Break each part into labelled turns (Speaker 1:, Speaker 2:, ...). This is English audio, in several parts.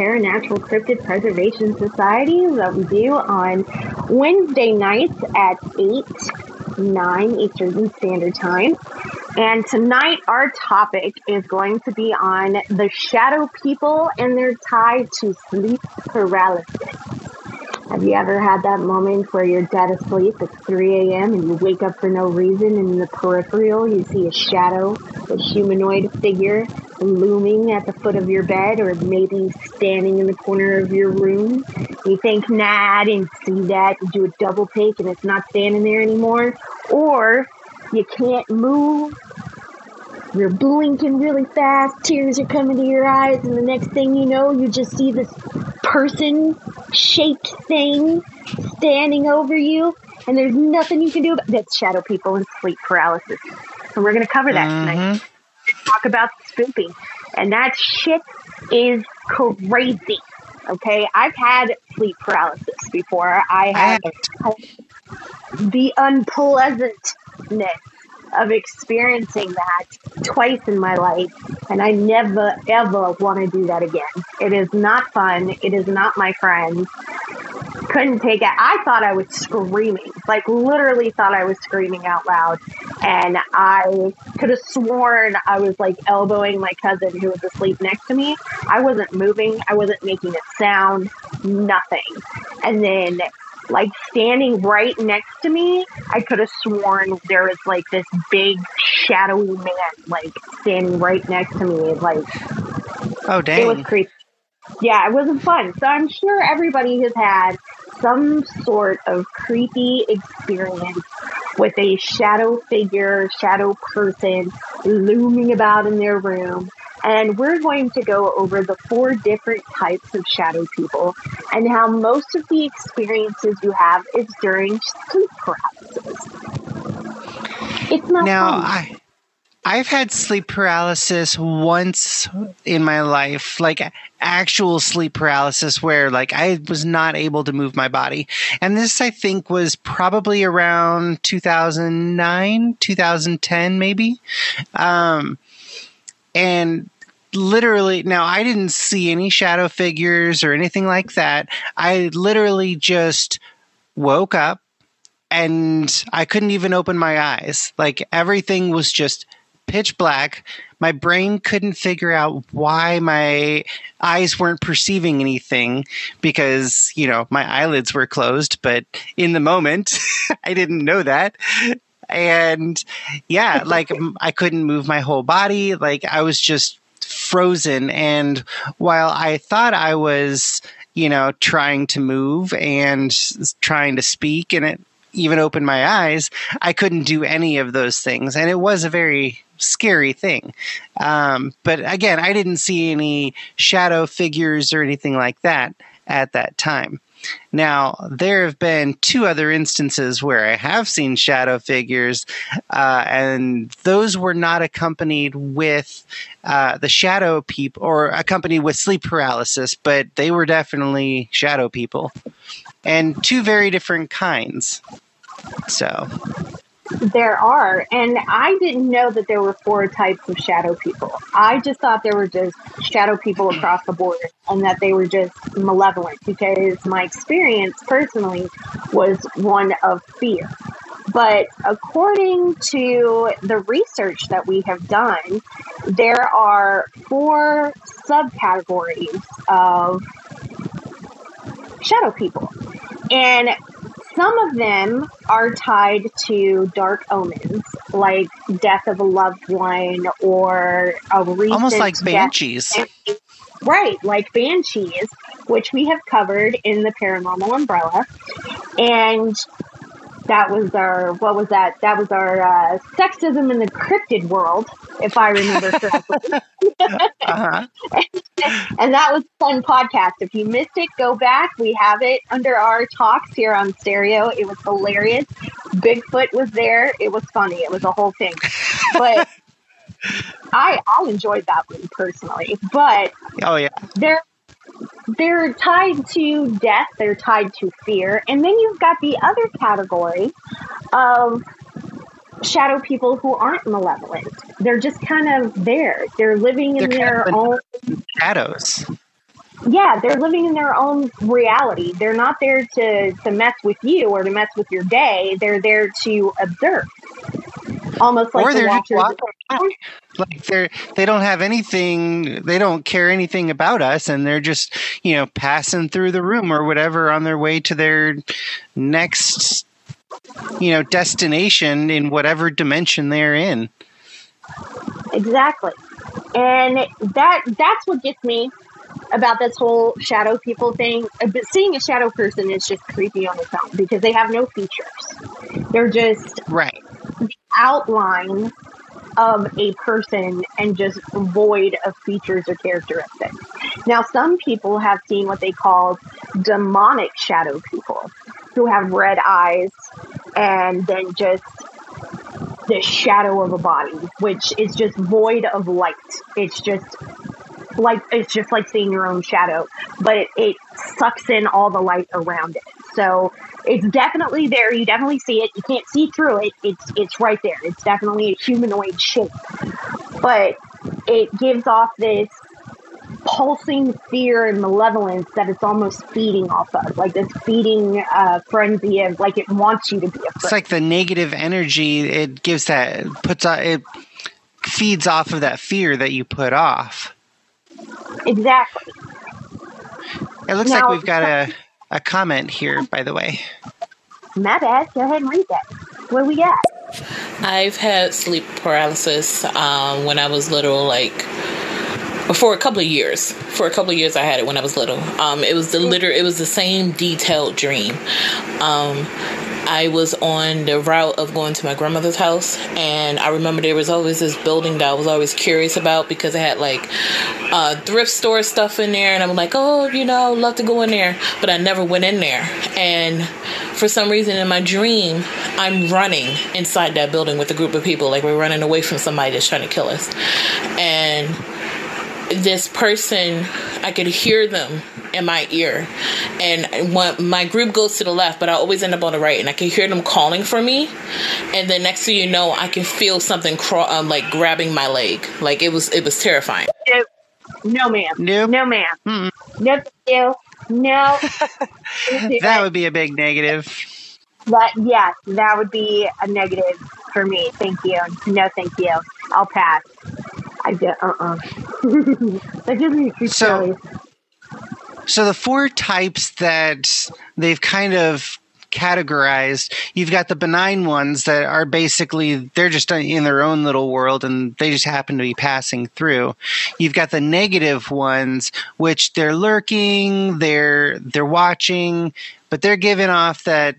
Speaker 1: Paranatural Cryptid Preservation Society that we do on Wednesday nights at 8, 9 Eastern Standard Time. And tonight, our topic is going to be on the shadow people and their tie to sleep paralysis. Have you ever had that moment where you're dead asleep, it's 3 a.m., and you wake up for no reason, and in the peripheral, you see a shadow, a humanoid figure looming at the foot of your bed, or maybe standing in the corner of your room? You think, nah, I didn't see that. You do a double take, and it's not standing there anymore. Or you can't move. You're blinking really fast, tears are coming to your eyes, and the next thing you know, you just see this person shaped thing standing over you, and there's nothing you can do about that's shadow people and sleep paralysis. And we're going to cover that
Speaker 2: Mm-hmm.
Speaker 1: tonight. Talk about spooping. And that shit is crazy. Okay, I've had sleep paralysis before. I have the unpleasantness of experiencing that twice in my life, and I never ever want to do that again. It is not fun. It is not my friend. Couldn't take it. I thought I was screaming, like literally thought I was screaming out loud, and I could have sworn I was like elbowing my cousin who was asleep next to me. I wasn't moving. I wasn't making a sound. Nothing. And then like standing right next to me, I could have sworn there was like this big shadowy man like standing right next to me. Like
Speaker 2: Oh,
Speaker 1: it was creepy. Yeah, it wasn't fun. So I'm sure everybody has had some sort of creepy experience with a shadow figure, shadow person looming about in their room. And we're going to go over the four different types of shadow people and how most of the experiences you have is during sleep paralysis. It's not
Speaker 2: Now,
Speaker 1: fun.
Speaker 2: I I've had sleep paralysis once in my life, like actual sleep paralysis where like I was not able to move my body. And this I think was probably around 2009, 2010 maybe. Um and literally now I didn't see any shadow figures or anything like that. I literally just woke up and I couldn't even open my eyes. Like everything was just pitch black. My brain couldn't figure out why my eyes weren't perceiving anything because, you know, my eyelids were closed, but in the moment, I didn't know that. And yeah, like I couldn't move my whole body. Like I was just frozen. And while I thought I was, you know, trying to move and trying to speak and it even open my eyes, I couldn't do any of those things. And it was a very scary thing. Um, but again, I didn't see any shadow figures or anything like that at that time. Now, there have been two other instances where I have seen shadow figures, uh, and those were not accompanied with uh, the shadow people or accompanied with sleep paralysis, but they were definitely shadow people and two very different kinds. So,
Speaker 1: There are, and I didn't know that there were four types of shadow people. I just thought there were just shadow people across the board and that they were just malevolent because my experience personally was one of fear. But according to the research that we have done, there are four subcategories of shadow people. And some of them are tied to dark omens, like death of a loved one or a recent
Speaker 2: almost like
Speaker 1: death.
Speaker 2: banshees.
Speaker 1: Right, like banshees, which we have covered in the paranormal umbrella. And that was our, what was that? That was our uh, sexism in the cryptid world, if I remember correctly.
Speaker 2: Uh-huh.
Speaker 1: and that was a fun podcast. If you missed it, go back. We have it under our talks here on stereo. It was hilarious. Bigfoot was there. It was funny. It was a whole thing. But I I enjoyed that one personally. But
Speaker 2: Oh, yeah.
Speaker 1: they're they're tied to death, they're tied to fear, and then you've got the other category of shadow people who aren't malevolent. They're just kind of there. They're living in
Speaker 2: They're
Speaker 1: their own
Speaker 2: shadows.
Speaker 1: Yeah, they're living in their own reality. They're not there to, to mess with you or to mess with your day. They're there to observe. Almost like
Speaker 2: or
Speaker 1: the
Speaker 2: they're just walking like they're they don't have anything they don't care anything about us and they're just you know passing through the room or whatever on their way to their next you know destination in whatever dimension they're in
Speaker 1: Exactly. And that that's what gets me about this whole shadow people thing. Uh, But seeing a shadow person is just creepy on its own because they have no features. They're just
Speaker 2: right
Speaker 1: outline of a person and just void of features or characteristics. Now, some people have seen what they call demonic shadow people who have red eyes and then just the shadow of a body, which is just void of light. It's just like it's just like seeing your own shadow, but it, it sucks in all the light around it. So it's definitely there. You definitely see it. You can't see through it. It's it's right there. It's definitely a humanoid shape, but it gives off this pulsing fear and malevolence that it's almost feeding off of, like this feeding uh, frenzy of like it wants you to be afraid.
Speaker 2: it's like the negative energy it gives that puts on it feeds off of that fear that you put off
Speaker 1: exactly.
Speaker 2: it looks like we've got a a comment here by the way
Speaker 1: My bad. Go ahead and read that. What do we got?
Speaker 3: I've had sleep paralysis um, when I was little, like for a couple of years. For a couple of years, I had it when I was little. Um, it was the liter. It was the same detailed dream. Um, I was on the route of going to my grandmother's house, and I remember there was always this building that I was always curious about because it had like uh, thrift store stuff in there, and I'm like, oh, you know, love to go in there, but I never went in there. And for some reason, in my dream, I'm running inside that building with a group of people, like we're running away from somebody that's trying to kill us, and this person i could hear them in my ear and when my group goes to the left but i always end up on the right and i can hear them calling for me and then next thing you know i can feel something crawl, um, like grabbing my leg like it was it was terrifying
Speaker 1: No, no ma'am.
Speaker 2: Nope.
Speaker 1: No, ma'am.
Speaker 2: Mm-mm.
Speaker 1: No, you. No.
Speaker 2: that would be a big negative
Speaker 1: That yes, that would be a negative for me. Thank you. No, thank you. I'll pass. I do. Uh. uh that gives me creepy
Speaker 2: So-
Speaker 1: bellies.
Speaker 2: So the four types that they've kind of categorized, you've got the benign ones that are basically they're just in their own little world and they just happen to be passing through. You've got the negative ones which they're lurking, they're they're watching, but they're giving off that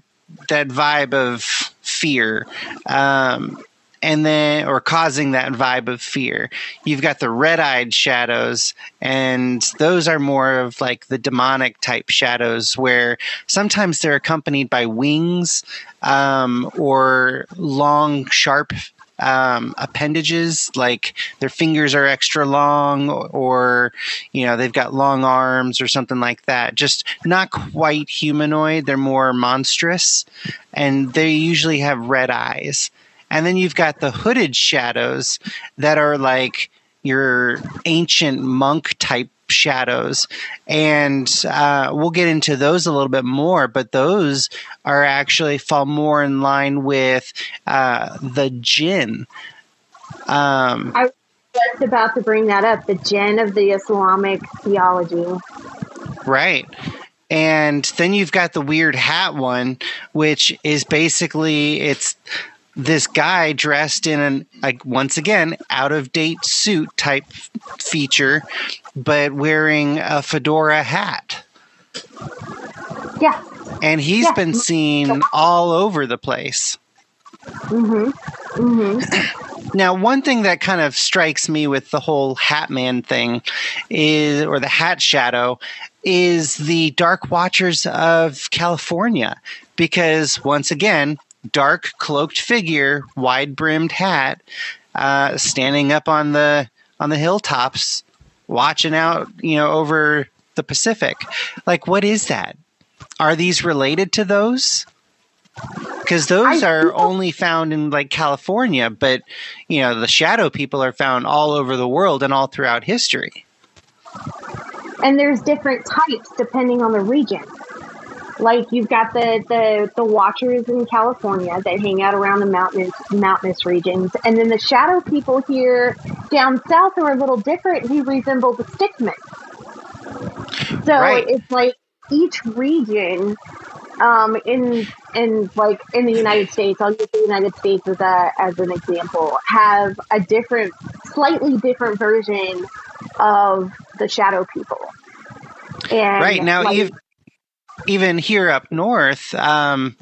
Speaker 2: that vibe of fear. Um and then or causing that vibe of fear. You've got the red-eyed shadows and those are more of like the demonic type shadows where sometimes they're accompanied by wings um, or long sharp um, appendages like their fingers are extra long or you know they've got long arms or something like that just not quite humanoid they're more monstrous and they usually have red eyes and then you've got the hooded shadows that are like your ancient monk type shadows. And uh, we'll get into those a little bit more, but those are actually fall more in line with uh, the jinn. Um, I was
Speaker 1: Just about to bring that up. The jinn of the Islamic theology.
Speaker 2: Right. And then you've got the weird hat one, which is basically it's this guy dressed in an like once again out of date suit type feature, but wearing a fedora hat.
Speaker 1: Yeah.
Speaker 2: And he's
Speaker 1: Yeah.
Speaker 2: been seen all over the place.
Speaker 1: Mm-hmm. Mm-hmm.
Speaker 2: Now, one thing that kind of strikes me with the whole Hat Man thing is, or the Hat Shadow, is the Dark Watchers of California. Because once again, dark cloaked figure, wide brimmed hat, uh, standing up on the on the hilltops, watching out, you know, over the Pacific. Like, what is that? Are these related to those? because those
Speaker 1: I
Speaker 2: are only found in like California, but you know the shadow people are found all over the world and all throughout history.
Speaker 1: And there's different types depending on the region. Like you've got the, the, the watchers in California that hang out around the mountainous mountainous regions, and then the shadow people here down south are a little different. Who resemble the stickmen. So
Speaker 2: Right.
Speaker 1: it's like each region um, in in like in the United States, I'll use the United States as a as an example, have a different, slightly different version of the shadow people. And
Speaker 2: right now
Speaker 1: like,
Speaker 2: ev- even here up north um,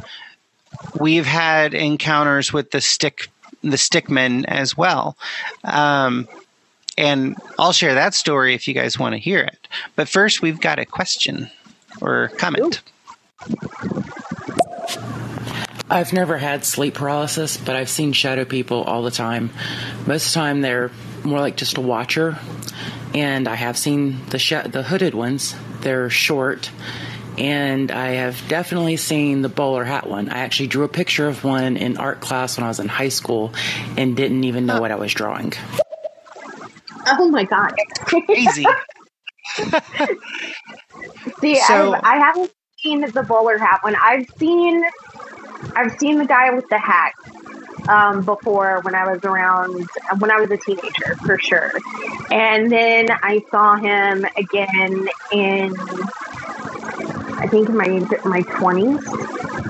Speaker 2: we've had encounters with the stick the stickmen as well um, and i'll share that story if you guys want to hear it but first we've got a question or comment
Speaker 4: I've never had sleep paralysis, but I've seen shadow people all the time. Most of the time, they're more like just a watcher, and I have seen the sh- the hooded ones. They're short, and I have definitely seen the bowler hat one. I actually drew a picture of one in art class when I was in high school, and didn't even know what I was drawing.
Speaker 1: oh my god!
Speaker 2: easy
Speaker 1: See,
Speaker 2: So-
Speaker 1: I've, I haven't seen the bowler hat one. I've seen, I've seen the guy with the hat um, before when I was around when I was a teenager for sure, and then I saw him again in, I think in my my twenties,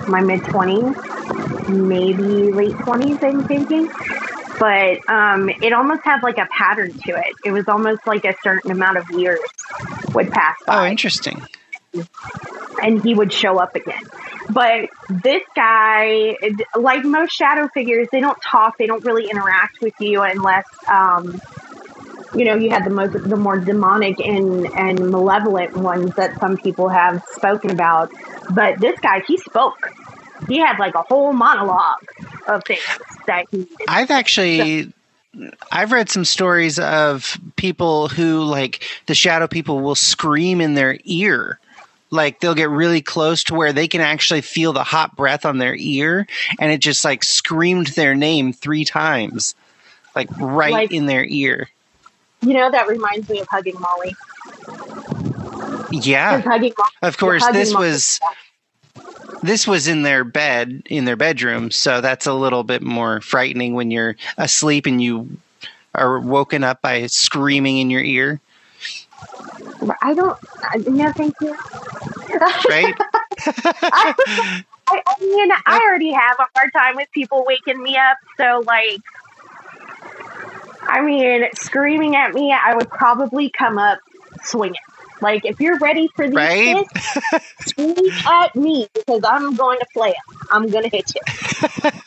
Speaker 1: my mid twenties, maybe late twenties. I'm thinking. But um, it almost had like a pattern to it. It was almost like a certain amount of years would pass by
Speaker 2: oh interesting
Speaker 1: and he would show up again. But this guy, like most shadow figures, they don't talk, they don't really interact with you unless, um, you know, you had the most, the more demonic and, and malevolent ones that some people have spoken about. But this guy, he spoke. He had like a whole monologue of things that he.
Speaker 2: I've actually I've read some stories of people who like the shadow people will scream in their ear. Like they'll get really close to where they can actually feel the hot breath on their ear and it just like screamed their name 3 times. Like right
Speaker 1: Like-
Speaker 2: in their ear.
Speaker 1: You know, that reminds me of hugging Molly.
Speaker 2: Yeah.
Speaker 1: hugging Molly
Speaker 2: Of course this
Speaker 1: Molly-
Speaker 2: was this was in their bed in their bedroom, so that's a little bit more frightening when you're asleep and you are woken up by screaming in your ear,
Speaker 1: I don't. No, thank you.
Speaker 2: right?
Speaker 1: I, I mean, I already have a hard time with people waking me up. So, like, I mean, screaming at me, I would probably come up swinging. Like, if you're ready for these
Speaker 2: Right?
Speaker 1: hits, scream at me because I'm going to play it. I'm going to hit you.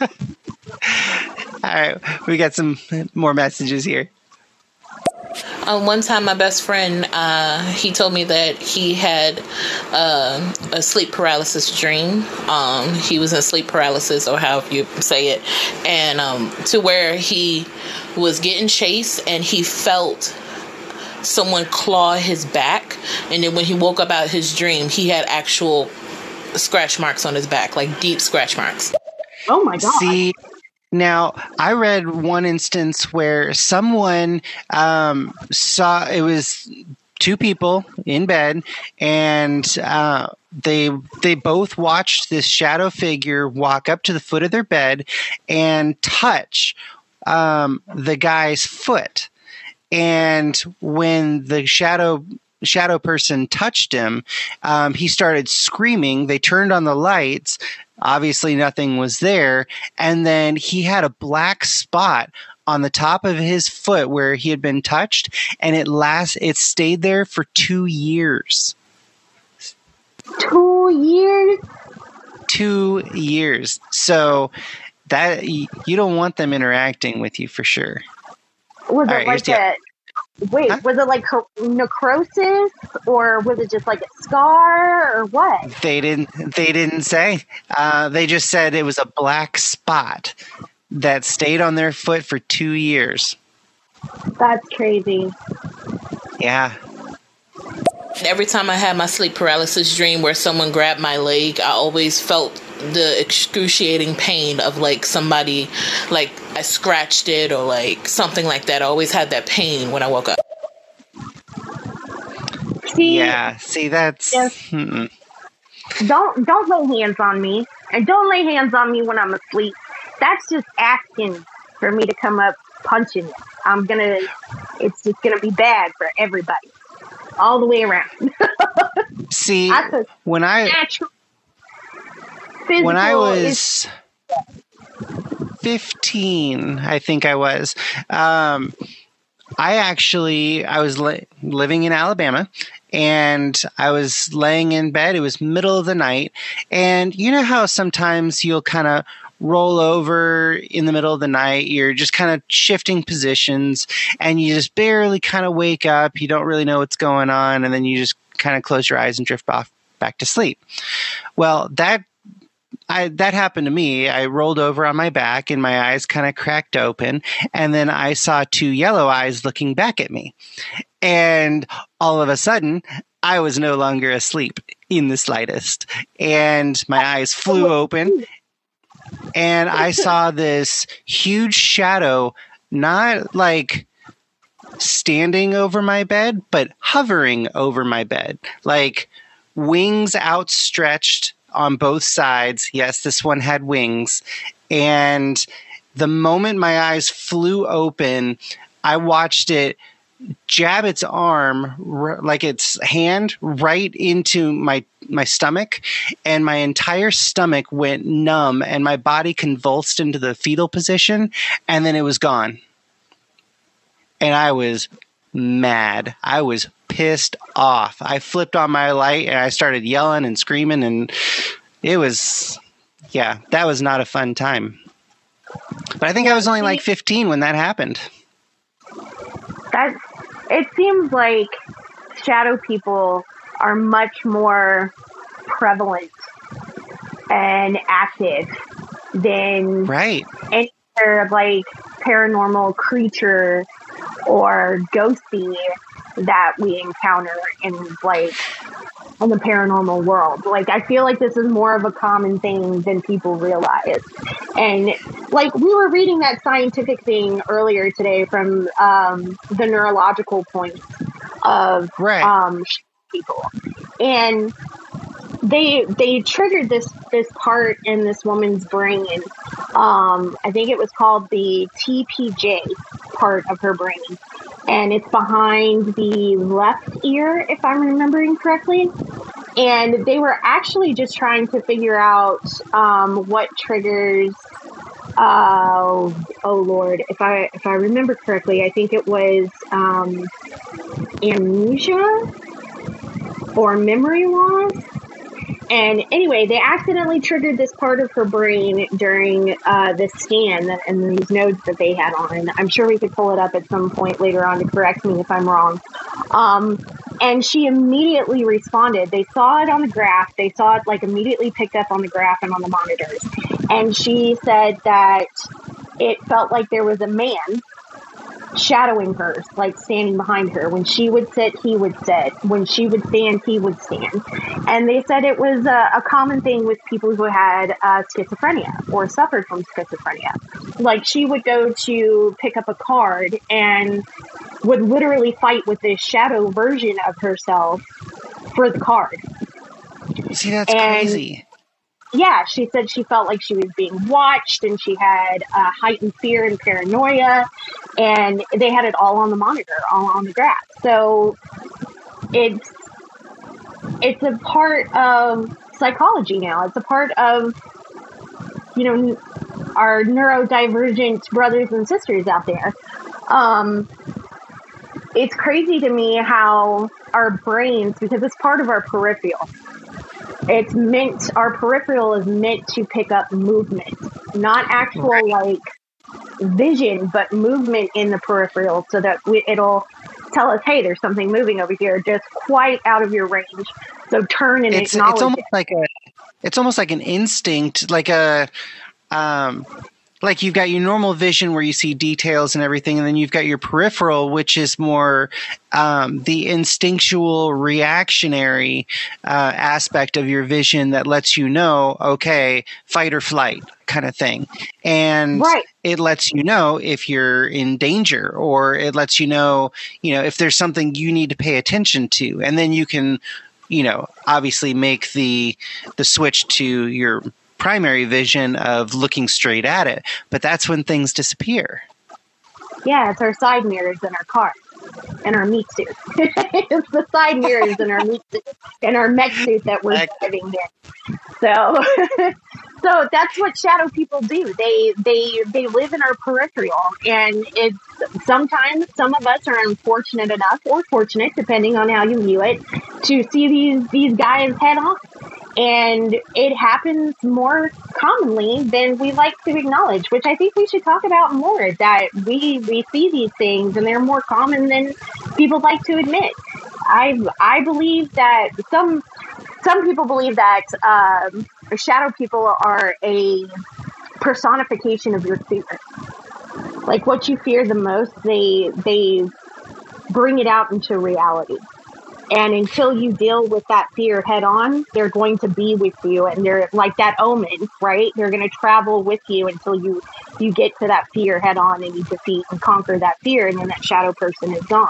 Speaker 2: All right, we got some more messages here.
Speaker 3: Um, one time, my best friend uh, he told me that he had uh, a sleep paralysis dream. Um, he was in sleep paralysis, or however you say it, and um, to where he was getting chased, and he felt someone claw his back, and then when he woke up out of his dream, he had actual scratch marks on his back, like deep scratch marks.
Speaker 1: Oh my God.
Speaker 2: See, now I read one instance where someone um, saw it was two people in bed, and uh, they they both watched this shadow figure walk up to the foot of their bed and touch um, the guy's foot. And when the shadow shadow person touched him, um, he started screaming. They turned on the lights. Obviously, nothing was there. And then he had a black spot on the top of his foot where he had been touched, and it last it stayed there for two years.
Speaker 1: Two years?
Speaker 2: Two years. So that you don't want them interacting with you for sure.
Speaker 1: Was
Speaker 2: All
Speaker 1: it
Speaker 2: right,
Speaker 1: like a. Wait,
Speaker 2: Huh?
Speaker 1: was it like necrosis or was it just like a scar or what?
Speaker 2: They didn't. They didn't say. Uh, they just said it was a black spot that stayed on their foot for two years.
Speaker 1: That's crazy.
Speaker 2: Yeah.
Speaker 3: Every time I had my sleep paralysis dream where someone grabbed my leg, I always felt the excruciating pain of like somebody, like I scratched it or like something like that. I always had that pain when I woke up.
Speaker 1: See,
Speaker 2: yeah. See, that's.
Speaker 1: Yes. don't don't lay hands on me, and don't lay hands on me when I'm asleep. That's just asking for me to come up punching you. I'm gonna. It's just gonna be bad for everybody, all the way around.
Speaker 2: See,
Speaker 1: That's a
Speaker 2: when I
Speaker 1: natural. Physical
Speaker 2: when I
Speaker 1: is-
Speaker 2: was 15, I think I was. Um, I actually I was li- living in Alabama and I was laying in bed. It was middle of the night, and you know how sometimes you'll kind of roll over in the middle of the night. You're just kind of shifting positions, and you just barely kind of wake up. You don't really know what's going on, and then you just kind of close your eyes and drift off back to sleep. Well, that I, that happened to me. I rolled over on my back and my eyes kind of cracked open. And then I saw two yellow eyes looking back at me. And all of a sudden, I was no longer asleep in the slightest. And my eyes flew open. And I saw this huge shadow, not like standing over my bed, but hovering over my bed, like wings outstretched on both sides. Yes, this one had wings. And the moment my eyes flew open, I watched it jab its arm like its hand right into my my stomach and my entire stomach went numb and my body convulsed into the fetal position and then it was gone and i was mad i was pissed off. I flipped on my light and i started yelling and screaming and it was yeah that was not a fun time. But i think i was only like 15 when that happened.
Speaker 1: That it seems like shadow people are much more prevalent and active than
Speaker 2: right.
Speaker 1: any other like paranormal creature or ghosty that we encounter in like in the paranormal world. Like I feel like this is more of a common thing than people realize. And like we were reading that scientific thing earlier today from um, the neurological points of
Speaker 2: Right.
Speaker 1: um, people, and they they triggered this this part in this woman's brain. Um, I think it was called the TPJ part of her brain, and it's behind the left ear, if I'm remembering correctly. And they were actually just trying to figure out um, what triggers. Uh, oh Lord, if I if I remember correctly, I think it was um, amnesia or memory loss. And anyway, they accidentally triggered this part of her brain during uh, this scan and these nodes that they had on. I'm sure we could pull it up at some point later on to correct me if I'm wrong. Um, and she immediately responded. They saw it on the graph. They saw it like immediately picked up on the graph and on the monitors. And she said that it felt like there was a man shadowing her, like standing behind her. When she would sit, he would sit. When she would stand, he would stand. And they said it was a, a common thing with people who had uh, schizophrenia or suffered from schizophrenia. Like she would go to pick up a card and would literally fight with this shadow version of herself for the card.
Speaker 2: see that's
Speaker 1: and-
Speaker 2: crazy
Speaker 1: Yeah, she said she felt like she was being watched and she had uh, heightened fear and paranoia, and they had it all on the monitor, all on the graph. So it's it's a part of psychology now. It's a part of you know our neurodivergent brothers and sisters out there. Um, it's crazy to me how our brains, because it's part of our peripheral, it's meant our peripheral is meant to pick up movement. Not actual
Speaker 2: Right.
Speaker 1: like vision but movement in the peripheral so that we, it'll tell us hey there's something moving over here just quite out of your range. So turn and
Speaker 2: it's
Speaker 1: acknowledge
Speaker 2: it's almost
Speaker 1: it.
Speaker 2: like a it's almost like an instinct like a um like you've got your normal vision where you see details and everything, and then you've got your peripheral, which is more um, the instinctual, reactionary uh, aspect of your vision that lets you know, okay, fight or flight kind of thing. And
Speaker 1: Right.
Speaker 2: it lets you know if you're in danger or it lets you know, you know, if there's something you need to pay attention to. And then you can, you know, obviously make the the switch to your primary vision of looking straight at it. But that's when things disappear.
Speaker 1: Yeah, it's our side mirrors in our car, and our meat suit. it's the side mirrors in our meat suit, in our mech suit that we're driving in. So, so that's what shadow people do. They they they live in our peripheral, and it's sometimes some of us are unfortunate enough or fortunate, depending on how you view it, to see these these guys head on. And it happens more commonly than we like to acknowledge, which I think we should talk about more. That we we see these things and they're more common than people like to admit. I I believe that some some people believe that um, shadow people are a personification of your fear. Like what you fear the most, they they bring it out into reality. And until you deal with that fear head on, they're going to be with you, and they're like that omen, right? They're going to travel with you until you you get to that fear head on, and you defeat and conquer that fear, and then that shadow person is gone.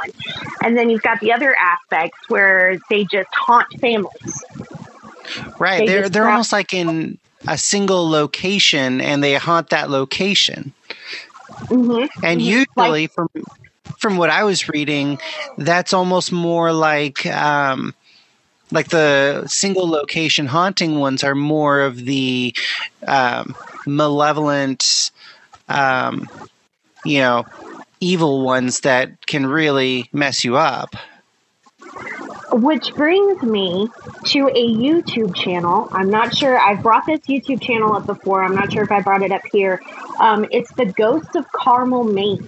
Speaker 1: And then you've got the other aspects where they just haunt families.
Speaker 2: Right.
Speaker 1: They
Speaker 2: they're
Speaker 1: trap-
Speaker 2: almost like in a single location and they haunt that location.
Speaker 1: hmm
Speaker 2: And
Speaker 1: Mhm.
Speaker 2: usually from from what I was reading, that's almost more like um like the single location haunting ones are more of the um, malevolent um, you know evil ones that can really mess you up.
Speaker 1: Which brings me to a YouTube channel. I'm not sure, I've brought this YouTube channel up before. I'm not sure if I brought it up here. Um, it's the Ghost of Carmel, Maine.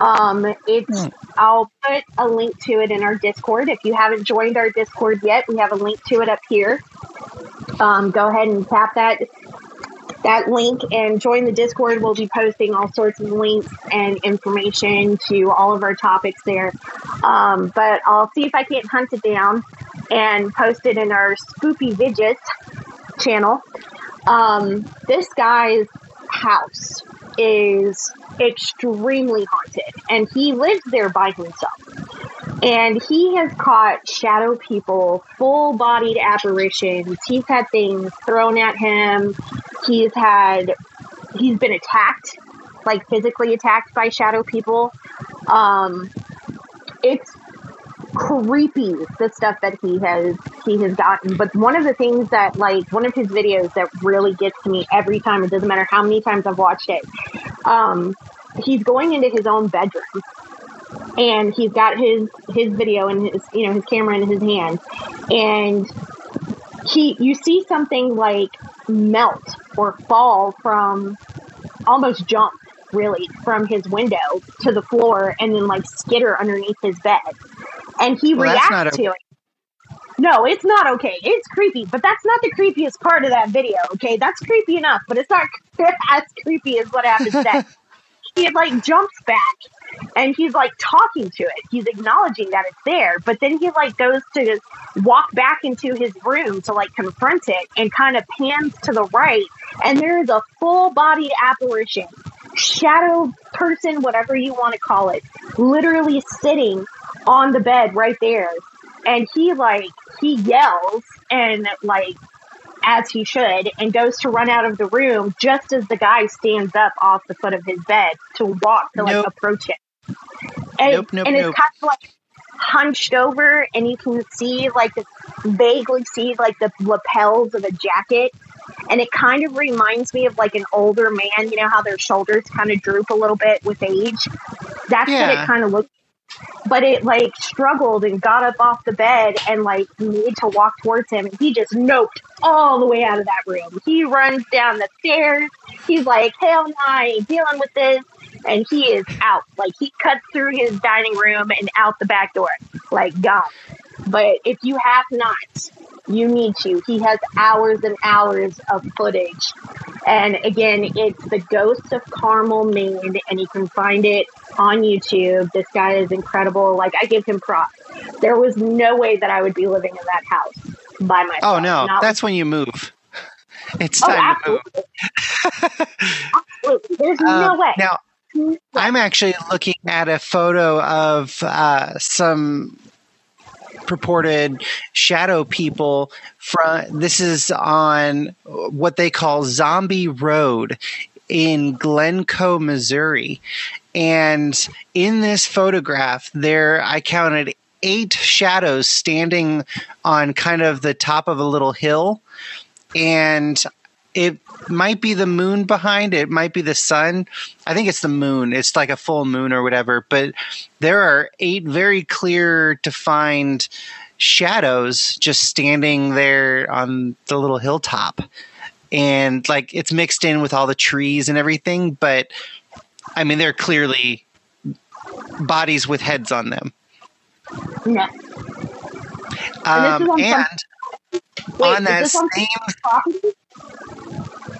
Speaker 1: Um, it's,
Speaker 2: Hmm.
Speaker 1: I'll put a link to it in our Discord. If you haven't joined our Discord yet, we have a link to it up here. Um, go ahead and tap that that link and join the Discord. We'll be posting all sorts of links and information to all of our topics there. Um, but I'll see if I can't hunt it down and post it in our Spoopy Vidget channel. Um, this guy's house is extremely haunted, and he lives there by himself. And he has caught shadow people, full bodied apparitions. He's had things thrown at him. He's had, he's been attacked, like physically attacked by shadow people. Um, it's creepy the stuff that he has he has gotten. But one of the things that like one of his videos that really gets to me every time it doesn't matter how many times i've watched it um he's going into his own bedroom. And he's got his his video and his you know his camera in his hand. And he you see something like melt or fall from almost jump really from his window to the floor and then like skitter underneath his bed and he
Speaker 2: Well,
Speaker 1: reacts to it no, it's not okay. It's creepy, but that's not the creepiest part of that video. Okay, that's creepy enough, but it's not as creepy as what happens next. he like jumps back and he's like talking to it. He's acknowledging that it's there, but then he like goes to walk back into his room to like confront it and kind of pans to the right, and there's a full bodied apparition, shadow person, whatever you want to call it, literally sitting on the bed right there. And he like he yells and like as he should and goes to run out of the room just as the guy stands up off the foot of his bed to walk to like
Speaker 2: Nope.
Speaker 1: approach him. And,
Speaker 2: Nope, nope,
Speaker 1: and it's kind of like hunched over and you can see like the, vaguely see like the lapels of a jacket and it kind of reminds me of like an older man you know how their shoulders kind of droop a little bit with age that's what it kind of looks but it like struggled and got up off the bed and like made to walk towards him. And he just noped all the way out of that room. He runs down the stairs. He's like hell no I ain't dealing with this. And he is out. Like he cuts through his dining room and out the back door. Like gone. But if you have not you need to. He has hours and hours of footage. And again, it's the Ghost of Carmel, Maine, and you can find it on YouTube. This guy is incredible. Like I give him props. There was no way that I would be living in that house by myself.
Speaker 2: Oh no,
Speaker 1: Not
Speaker 2: that's when you move. It's
Speaker 1: Oh,
Speaker 2: time to move.
Speaker 1: absolutely. absolutely. There's no
Speaker 2: Um,
Speaker 1: way.
Speaker 2: Now, I'm actually looking at a photo of uh, some purported shadow people from this is on what they call Zombie Road in Glencoe, Missouri. And in this photograph, there I counted eight shadows standing on kind of the top of a little hill. And it might be the moon behind it might be the sun. I think it's the moon it's like a full moon or whatever. But there are eight very clear defined shadows just standing there on the little hilltop. And like it's mixed in with all the trees and everything but i mean they're clearly bodies with heads on them
Speaker 1: no.
Speaker 2: um,
Speaker 1: some-
Speaker 2: and
Speaker 1: Wait,
Speaker 2: on that same
Speaker 1: property?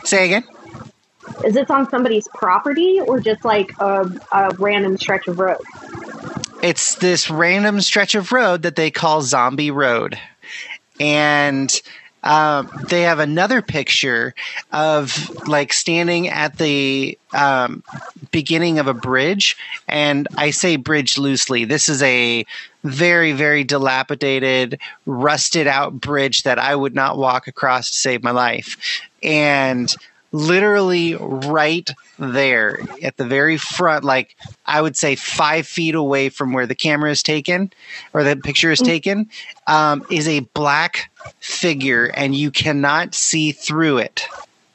Speaker 2: say again
Speaker 1: Is this on somebody's property or just like a, a random stretch of road?
Speaker 2: it's this random stretch of road that they call Zombie Road. And um, they have another picture of like standing at the um, beginning of a bridge. And I say bridge loosely. This is a very, very dilapidated, rusted out bridge that I would not walk across to save my life. And literally right there at the very front, like I would say five feet away from where the camera is taken or the picture is taken, um, is a black figure, and you cannot see through it.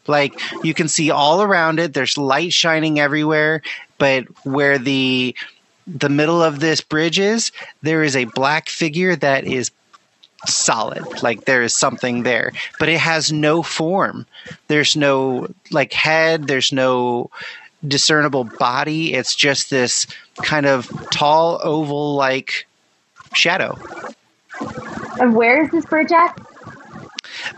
Speaker 2: Like you can see all around it. There's light shining everywhere, but where the the middle of this bridge is, there is a black figure that is solid. Like there is something there, but it has no form. There's no like head. There's no discernible body. It's just this kind of tall oval like shadow.
Speaker 1: And where is this bridge at?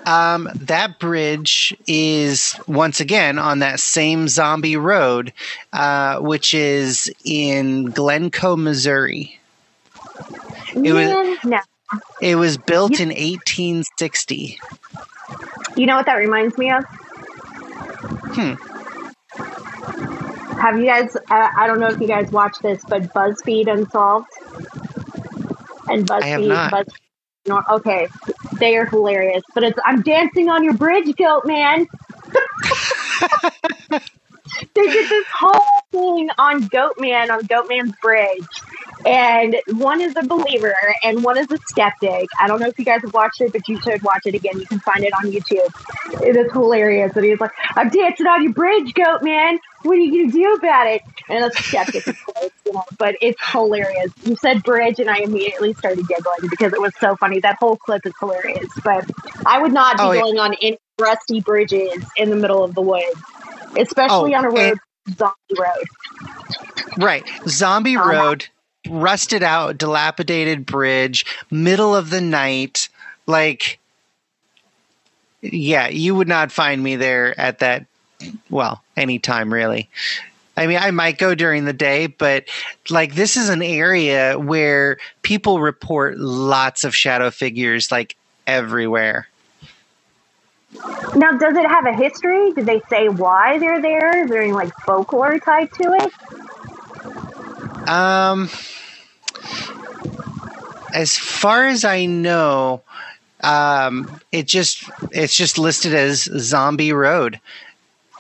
Speaker 2: Um, that bridge is once again on that same zombie road, uh, which is in Glencoe, Missouri. It was-
Speaker 1: no.
Speaker 2: It was built in 1860.
Speaker 1: You know what that reminds me of?
Speaker 2: Hmm.
Speaker 1: Have you guys? Uh, I don't know if you guys watch this, but BuzzFeed Unsolved and BuzzFeed.
Speaker 2: I have not.
Speaker 1: Buzz, no, okay, they are hilarious. But it's I'm dancing on your bridge, goat man. they did this whole thing on Goat Man on Goat Man's bridge. And one is a believer and one is a skeptic. I don't know if you guys have watched it, but you should watch it again. You can find it on YouTube. It is hilarious. And he's like, I'm dancing on your bridge, Goat Man. What are you going to do about it? And a skeptic, you know, but it's hilarious. You said bridge, and I immediately started giggling because it was so funny. That whole clip is hilarious. But I would not be
Speaker 2: Oh, yeah.
Speaker 1: going on any rusty bridges in the middle of the woods, especially
Speaker 2: Oh,
Speaker 1: on a road,
Speaker 2: and-
Speaker 1: zombie road.
Speaker 2: Right. Zombie
Speaker 1: Um,
Speaker 2: Road, rusted out, dilapidated bridge, middle of the night. Like, yeah, you would not find me there at that, well, anytime really. I mean, I might go during the day, but like, this is an area where people report lots of shadow figures, like, everywhere.
Speaker 1: Now, does it have a history? Did they say why they're there? Is there any like folklore tied to it?
Speaker 2: Um, as far as I know, um, it just it's just listed as Zombie Road.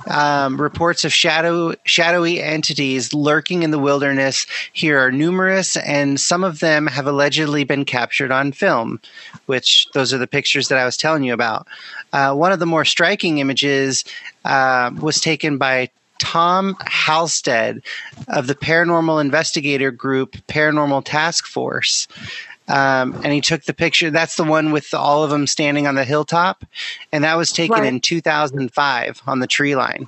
Speaker 2: Um, reports of shadow shadowy entities lurking in the wilderness here are numerous, and some of them have allegedly been captured on film. Which those are the pictures that I was telling you about. Uh, one of the more striking images uh, was taken by Tom Halstead of the paranormal investigator group Paranormal Task Force. Um, and he took the picture. That's the one with all of them standing on the hilltop. And that was taken
Speaker 1: Right.
Speaker 2: in 2005 on the tree line.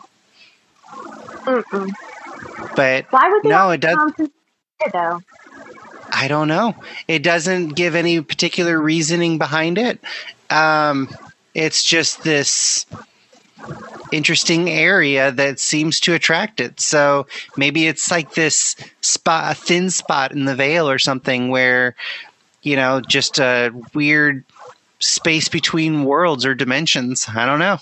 Speaker 1: Mm-mm.
Speaker 2: But
Speaker 1: Why would they
Speaker 2: No, it does-
Speaker 1: Thompson it, though?
Speaker 2: I don't know. It doesn't give any particular reasoning behind it. Um, it's just this interesting area that seems to attract it. So maybe it's like this spot, a thin spot in the veil or something where, you know, just a weird space between worlds or dimensions. I don't know.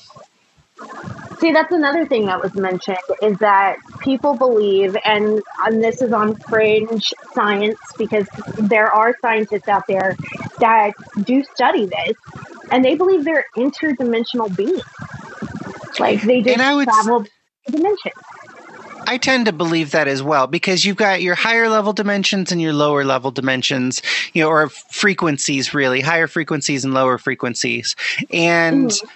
Speaker 1: See, that's another thing that was mentioned is that people believe, and, and this is on fringe science because there are scientists out there that do study this, and they believe they're interdimensional beings. Like they just would, travel dimensions.
Speaker 2: I tend to believe that as well because you've got your higher level dimensions and your lower level dimensions, you know, or frequencies really, higher frequencies and lower frequencies. And mm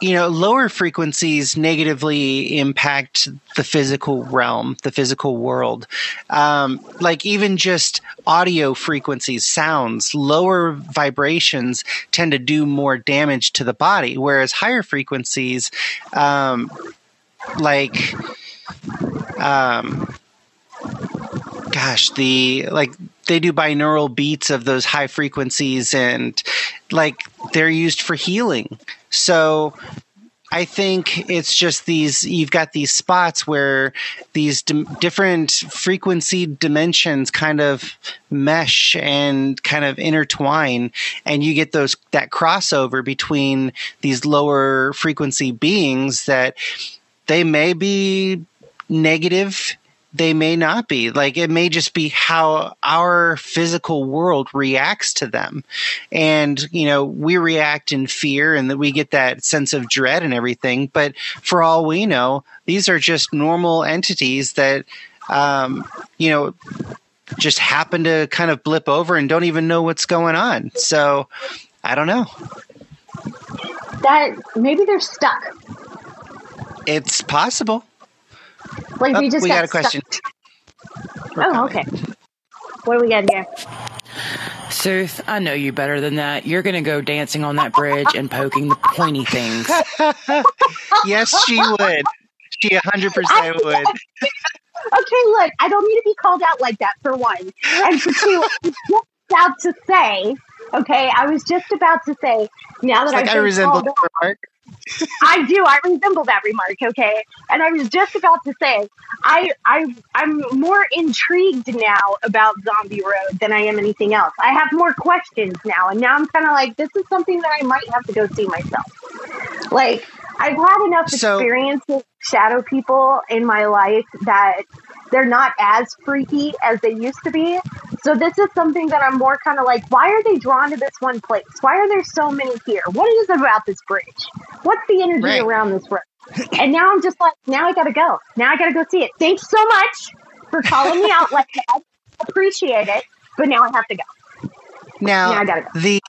Speaker 2: you know, lower frequencies negatively impact the physical realm, the physical world. Um, like even just audio frequencies, sounds, lower vibrations tend to do more damage to the body, whereas higher frequencies, um, like, um, gosh, the like they do binaural beats of those high frequencies and like they're used for healing. So I think it's just these you've got these spots where these different frequency dimensions kind of mesh and kind of intertwine and you get those that crossover between these lower frequency beings that they may be negative they may not be. Like it may just be how our physical world reacts to them. And, you know, we react in fear and that we get that sense of dread and everything. But for all we know, these are just normal entities that, um, you know, just happen to kind of blip over and don't even know what's going on. So I don't know.
Speaker 1: That maybe they're stuck.
Speaker 2: It's possible.
Speaker 1: Like oh, we just
Speaker 2: we
Speaker 1: got,
Speaker 2: got a question.
Speaker 1: Oh, okay. What do we got here?
Speaker 4: Sooth, I know you better than that. You're going to go dancing on that bridge and poking the pointy things.
Speaker 2: yes, she would. She 100% would.
Speaker 1: Okay, look, I don't need to be called out like that for one. And for two, I was just about to say, okay, I was just about to say, now that
Speaker 2: it's
Speaker 1: I've
Speaker 2: like I resemble Mark.
Speaker 1: I do. I resemble that remark. Okay, and I was just about to say, I, I, I'm more intrigued now about Zombie Road than I am anything else. I have more questions now, and now I'm kind of like, this is something that I might have to go see myself. Like, I've had enough so, experience with shadow people in my life that they're not as freaky as they used to be. So this is something that I'm more kind of like, why are they drawn to this one place? Why are there so many here? What is it about this bridge? What's the energy right. around this bridge? and now I'm just like, now I gotta go. Now I gotta go see it. Thanks so much for calling me out like that. Appreciate it. But now I have to go.
Speaker 2: Now, now I gotta go. the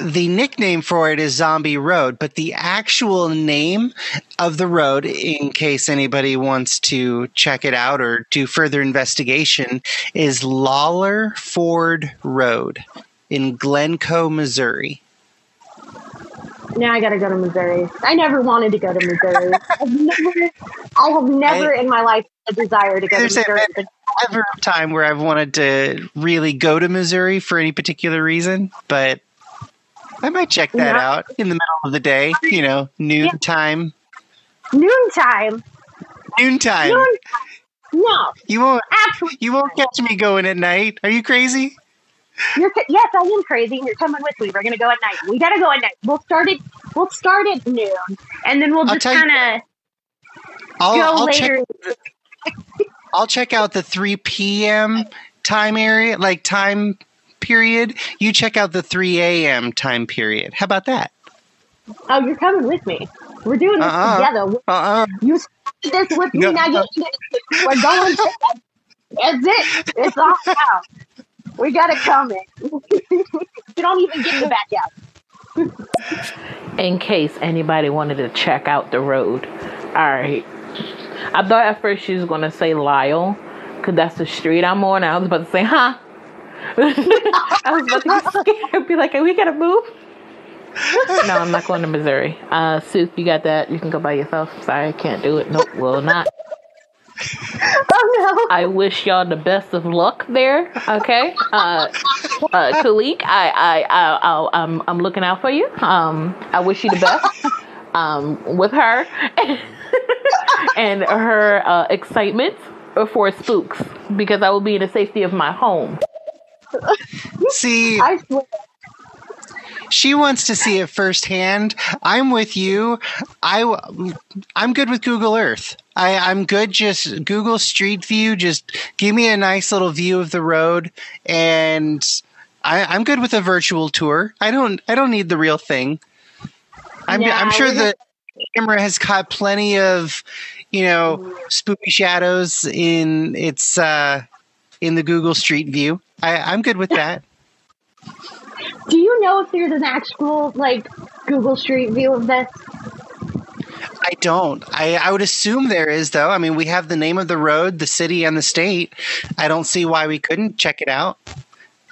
Speaker 2: the nickname for it is Zombie Road, but the actual name of the road, in case anybody wants to check it out or do further investigation, is Lawler Ford Road in Glencoe, Missouri.
Speaker 1: Now I got to go to Missouri. I never wanted to go to Missouri. I've never, I have never I, in my life a desire to go to Missouri.
Speaker 2: A time where I've wanted to really go to Missouri for any particular reason, but I might check that yeah. out in the middle of the day. You know, noon yeah. time.
Speaker 1: Noontime.
Speaker 2: Noontime.
Speaker 1: Noon time. no,
Speaker 2: you won't. Absolutely. You won't catch me going at night. Are you crazy?
Speaker 1: You're, yes, I am crazy. You're coming with me. We're gonna go at night. We gotta go at night. We'll start it. We'll start at noon, and then we'll just kind of go I'll later.
Speaker 2: Check, I'll check out the three p.m. time area, like time period, you check out the 3 a.m. time period. How about that?
Speaker 1: Oh, you're coming with me. We're doing this uh-uh. together. Uh-uh. You this with me no. now. you're we're going. To, that's it. It's all out. We got it coming. you don't even get the back
Speaker 3: out. In case anybody wanted to check out the road. All right. I thought at first she was going to say Lyle, because that's the street I'm on. I was about to say, huh? I was about to get scared. Be like, Are we gotta move. no, I'm not going to Missouri. Uh, Sue, you got that? You can go by yourself. Sorry, I can't do it. Nope, will not.
Speaker 1: Oh
Speaker 3: no! I wish y'all the best of luck there. Okay, uh, uh, I, I, I, I, I'm, I'm looking out for you. Um, I wish you the best. um, with her and her uh, excitement for spooks because I will be in the safety of my home.
Speaker 2: See,
Speaker 1: I swear.
Speaker 2: she wants to see it firsthand. I'm with you. I I'm good with Google Earth. I I'm good just Google Street View. Just give me a nice little view of the road, and I, I'm good with a virtual tour. I don't I don't need the real thing. I'm
Speaker 1: Nah,
Speaker 2: I'm sure the camera has caught plenty of you know spooky shadows in its uh in the Google Street View. I, I'm good with that.
Speaker 1: Do you know if there's an actual like Google Street View of this?
Speaker 2: I don't. I, I would assume there is, though. I mean, we have the name of the road, the city, and the state. I don't see why we couldn't check it out.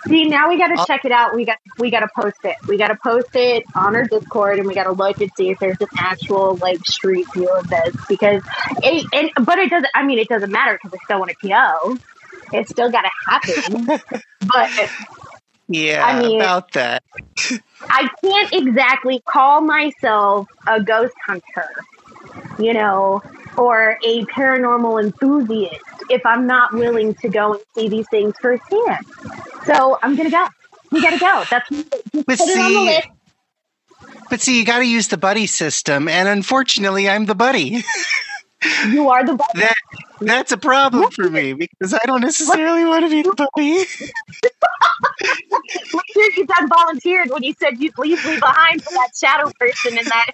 Speaker 1: See, now we got to check it out. We got we got to post it. We got to post it on our Discord, and we got to look and see if there's an actual like street view of this. Because it, and but it doesn't. I mean, it doesn't matter because I still want to go. It's still got to happen. but
Speaker 2: Yeah,
Speaker 1: I mean-
Speaker 2: about that.
Speaker 1: I can't exactly call myself a ghost hunter, you know, or a paranormal enthusiast if I'm not willing to go and see these things firsthand. So I'm gonna go. We gotta go. That's
Speaker 2: But
Speaker 1: put it on the
Speaker 2: see,
Speaker 1: list.
Speaker 2: but see, you got to use the buddy system, and unfortunately, I'm the buddy.
Speaker 1: You are the best.
Speaker 2: that that's a problem for me because I don't necessarily want to be the buddy.
Speaker 1: Sure, you done volunteered when you said you'd leave me behind for that shadow person in that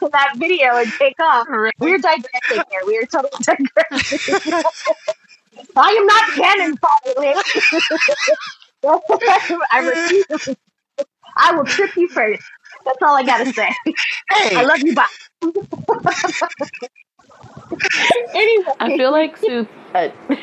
Speaker 1: in that video and take off. We're digressing here. We are totally digressing. I am not canon following. I refuse. I will trip you first. That's all I gotta say.
Speaker 2: Hey,
Speaker 1: I love you. Bye. Anyway,
Speaker 3: I feel like Sooth. Uh,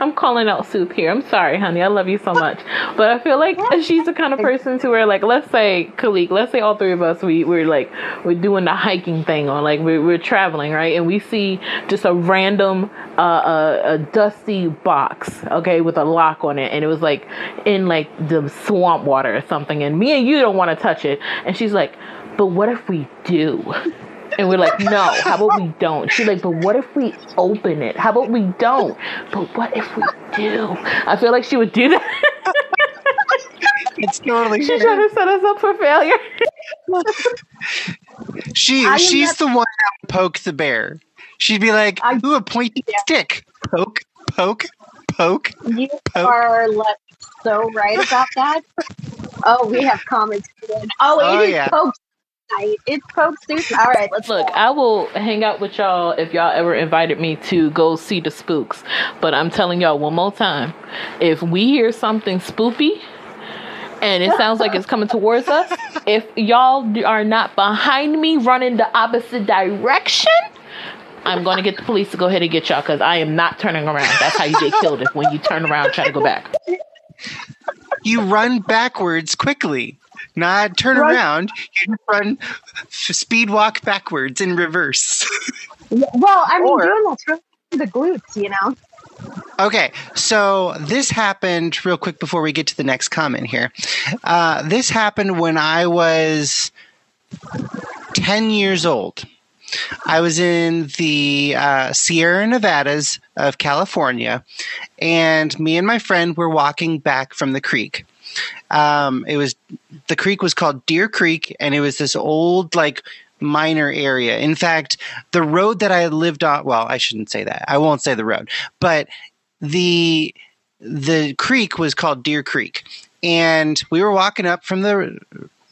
Speaker 3: I'm calling out Sooth here. I'm sorry, honey. I love you so much, but I feel like she's the kind of person to where, like, let's say, Khelek, let's say all three of us, we we're like we're doing the hiking thing, or like we're we're traveling, right? And we see just a random uh, uh, a dusty box, okay, with a lock on it, and it was like in like the swamp water or something, and me and you don't want to touch it, and she's like, but what if we do? And we're like, no, how about we don't? She's like, but what if we open it? How about we don't? But what if we do? I feel like she would do that.
Speaker 2: it's totally
Speaker 3: She's
Speaker 2: fair.
Speaker 3: trying to set us up for failure.
Speaker 2: She
Speaker 1: I
Speaker 2: she's
Speaker 1: not-
Speaker 2: the one that would poke the bear. She'd be like,
Speaker 1: I-
Speaker 2: "Ooh, a pointy stick. Poke, poke, poke."
Speaker 1: you
Speaker 2: Poke.
Speaker 1: are like, so right about that. Oh, we have comments. again. Oh,
Speaker 2: Oh,
Speaker 1: it oh, is
Speaker 2: yeah.
Speaker 1: Coke night. It's Coke Tuesday. All right, let's
Speaker 3: Look, I will hang out with y'all if y'all ever invited me to go see the spooks. But I'm telling y'all one more time if we hear something spoopy, and it sounds like it's coming towards us, if y'all are not behind me running the opposite direction, I'm going to get the police to go ahead and get y'all because I am not turning around. That's how you get killed if when you turn around try to go back.
Speaker 2: You run backwards quickly, not turn
Speaker 1: Right.
Speaker 2: around. You just run speed walk backwards in reverse.
Speaker 1: Well, I mean,
Speaker 2: Or-
Speaker 1: doing that's really the glutes, you know.
Speaker 2: Okay, so this happened real quick before we get to the next comment here. Uh, this happened when I was 10 years old. I was in the uh, Sierra Nevadas of California, and me and my friend were walking back from the creek. Um, it was the creek was called Deer Creek, and it was this old like minor area. In fact, the road that I lived on. Well, I shouldn't say that. I won't say the road, but the the creek was called Deer Creek, and we were walking up from the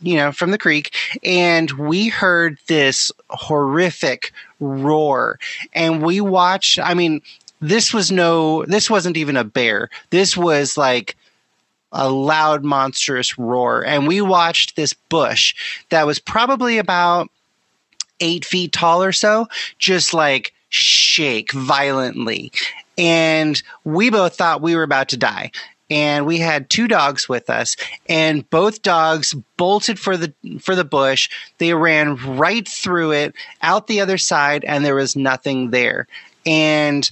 Speaker 2: you know from the creek, and we heard this horrific roar, and we watched. I mean, this was no. This wasn't even a bear. This was like a loud, monstrous roar. And we watched this bush that was probably about eight feet tall or so, just like shake violently. And we both thought we were about to die. And we had two dogs with us, and both dogs bolted for the for the bush. They ran right through it, out the other side, and there was nothing there. And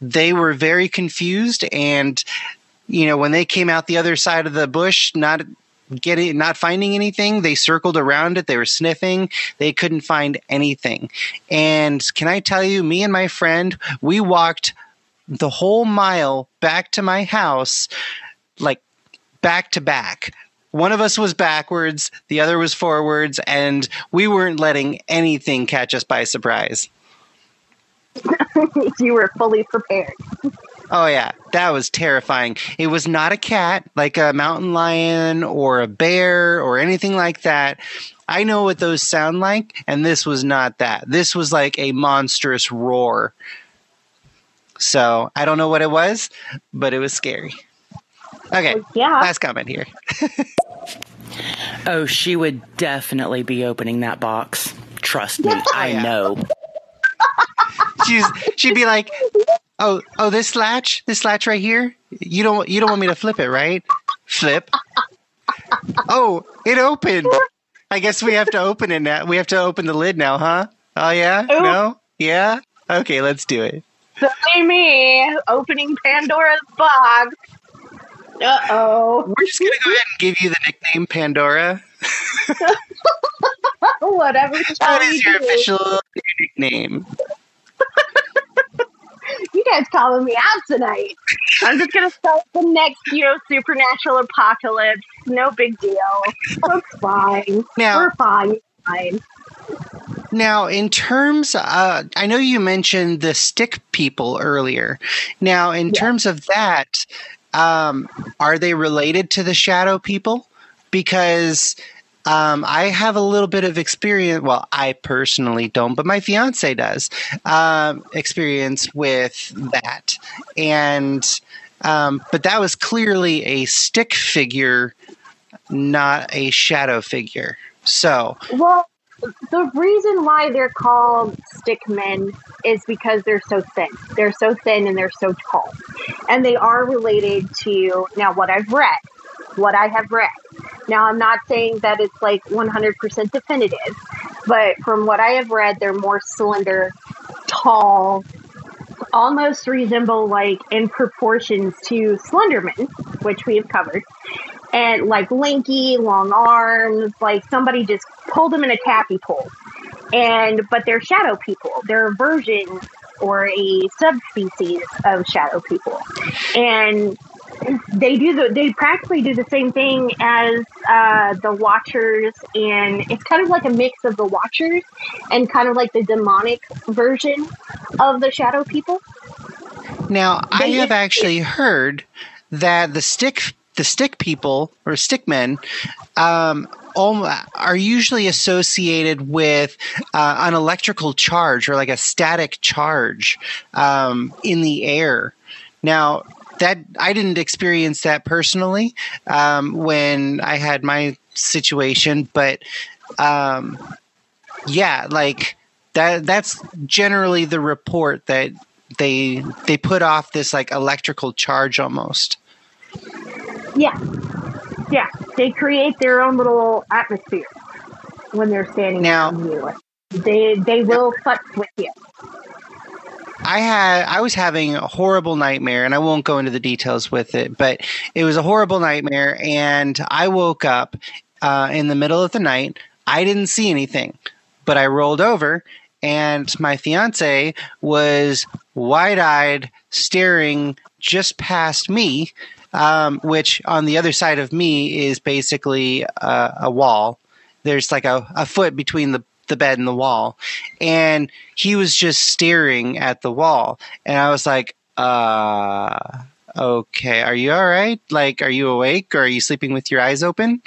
Speaker 2: they were very confused and you know when they came out the other side of the bush not getting not finding anything. They circled around it. They were sniffing. They couldn't find anything. And can I tell you, me and my friend, we walked the whole mile back to my house, like back to back. One of us was backwards, the other was forwards, and we weren't letting anything catch us by surprise.
Speaker 1: you were fully prepared.
Speaker 2: Oh yeah, that was terrifying. It was not a cat, like a mountain lion or a bear or anything like that. I know what those sound like, and this was not that. This was like a monstrous roar. So I don't know what it was, but it was scary. Okay,
Speaker 1: Yeah.
Speaker 2: last comment here.
Speaker 4: Oh, she would definitely be opening that box. Trust me, I know.
Speaker 2: She's she'd be like, "Oh, oh, this latch, this latch right here. You don't you don't want me to flip it, right? Flip. Oh, it opened. I guess we have to open it now. We have to open the lid now, huh? Oh yeah,
Speaker 1: Oop.
Speaker 2: no, yeah. Okay, let's do it.
Speaker 1: Silly me opening Pandora's box. Uh oh.
Speaker 2: We're just gonna go ahead and give you the nickname Pandora.
Speaker 1: Whatever.
Speaker 2: That
Speaker 1: shall
Speaker 2: is your
Speaker 1: do?
Speaker 2: official nickname.
Speaker 1: You guys calling me out tonight. I'm just gonna start the next, you know, supernatural apocalypse. No big deal. It's fine.
Speaker 2: Now-
Speaker 1: We're fine. Fine.
Speaker 2: Now, in terms, uh, I know you mentioned the stick people earlier. Now, in terms of that, um, are they related to the shadow people? Because um, I have a little bit of experience. Well, I personally don't, but my fiance does. Um, experience with that, and um, but that was clearly a stick figure, not a shadow figure. So,
Speaker 1: Well, the reason why they're called stickmen is because they're so thin. They're so thin and they're so tall. And they are related to, now, what I've read. What I have read. Now, I'm not saying that it's like 100% definitive, but from what I have read, they're more slender, tall, almost resemble like in proportions to Slenderman, which we have covered, and like lanky, long arms, like somebody just pulled them in a taffy pole. And but they're shadow people. They're a version or a subspecies of shadow people, and they do the they practically do the same thing as uh, the Watchers, and it's kind of like a mix of the Watchers and kind of like the demonic version of the shadow people.
Speaker 2: Now, I
Speaker 1: They-
Speaker 2: have actually heard that the stick the stick people or stick men um, are usually associated with uh, an electrical charge or like a static charge um, in the air. Now, that I didn't experience that personally um, when I had my situation, but um, yeah, like that. That's generally the report that they they put off this like electrical charge almost.
Speaker 1: Yeah. Yeah. They create their own little atmosphere when they're standing
Speaker 2: Now-
Speaker 1: you. They they will fuck with you.
Speaker 2: I had I was having a horrible nightmare and I won't go into the details with it, but it was a horrible nightmare and I woke up uh, in the middle of the night. I didn't see anything, but I rolled over and my fiance was wide-eyed staring just past me um, which on the other side of me is basically uh, a wall there's like a, a foot between the, the bed and the wall. And he was just staring at the wall. And i was like uh okay are you all right? Like are you awake? Or are you sleeping with your eyes open?